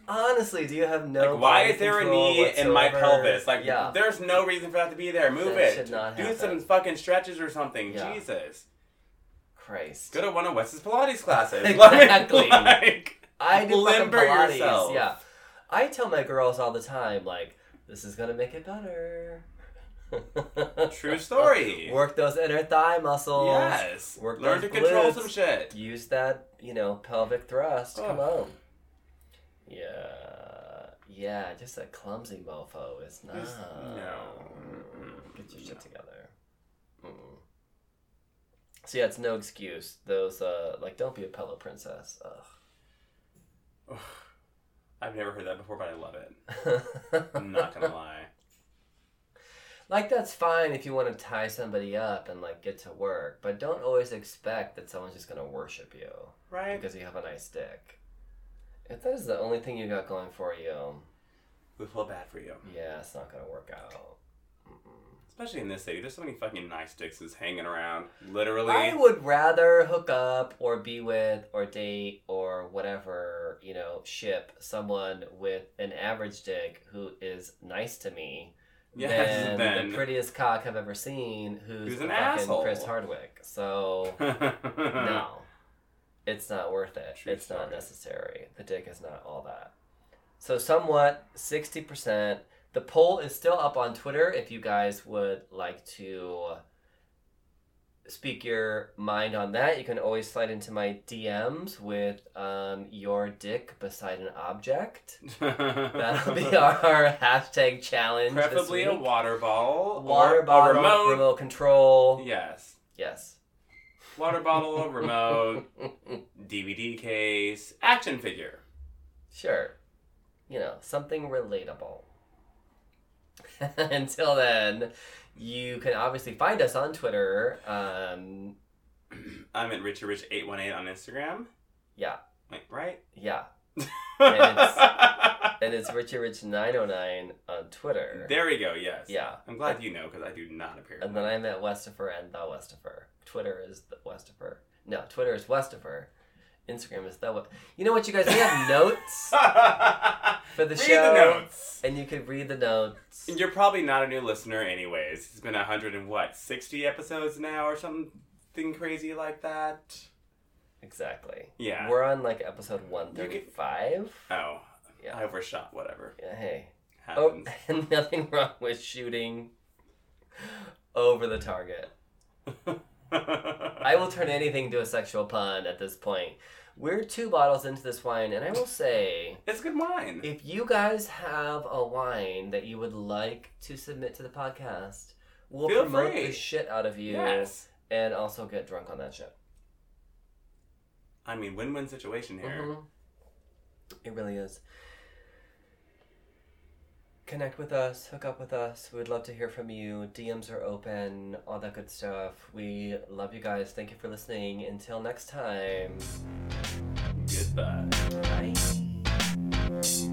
Honestly, do you have no? Like, why is there a control knee in my pelvis? Like, yeah. there's no reason for that to be there. Move That it. should not Do happen. some fucking stretches or something. Yeah. Jesus. Christ. Go to one of Wes's Pilates classes. Exactly. like, I do Limber Pilates. yourself. Yeah. I tell my girls all the time, like, this is gonna make it better. True story. Work those inner thigh muscles. Yes. Work Learn those to control glutes. some shit. Use that, you know, pelvic thrust. Come on. Yeah. Yeah, just a clumsy mofo is not. No. Get your shit together. Mm-mm. So yeah, it's no excuse. Those uh, like, don't be a pillow princess. Ugh. I've never heard that before, but I love it. I'm not gonna lie. like that's fine if you want to tie somebody up and like get to work, but don't always expect that someone's just gonna worship you Right? because you have a nice dick. If that is the only thing you got going for you, We feel bad for you. yeah, it's not gonna work out. Mm-mm. Especially in this city. There's so many fucking nice dicks is hanging around. Literally. I would rather hook up or be with or date or whatever, you know, ship someone with an average dick who is nice to me Yes, than the prettiest cock I've ever seen who's, Who's an fucking asshole. Chris Hardwick. So no. It's not worth it. True it's not necessary. The dick is not all that. So somewhat sixty percent. The poll is still up on Twitter if you guys would like to speak your mind on that. You can always slide into my DMs with um, your dick beside an object. That'll be our hashtag challenge. Preferably a water ball. water bottle, A remote. remote control. Yes. Yes. Water bottle, remote, DVD case, action figure. Sure. You know, something relatable. Until then, you can obviously find us on Twitter. Um, I'm at Richard Rich eight one eight on Instagram. yeah, Wait, right? yeah. And it's Richie Rich 909 on Twitter. there we go. Yes. Yeah. I'm glad you know because I do not appear. And then I'm at Westifer and the Westifer. Twitter is the Westifer. No, Twitter is Westifer. Instagram is the. We- You know what, you guys? We have notes for the Read show, the notes. and you could read the notes. And you're probably not a new listener, anyways. It's been a hundred and what, sixty episodes now, or something crazy like that. Exactly. Yeah. We're on like episode 135. Oh, Yeah. I overshot. Whatever Yeah, hey. Oh, happens. and nothing wrong with shooting over the target. I will turn anything to a sexual pun at this point. We're two bottles into this wine, and I will say, It's good wine. if you guys have a wine that you would like to submit to the podcast, We'll Feel promote free. the shit out of you Yes. and also get drunk on that shit. I mean, win-win situation here. Mhm. It really is. Connect with us, hook up with us. We'd love to hear from you. DMs are open, all that good stuff. We love you guys. Thank you for listening. Until next time. Goodbye. Bye.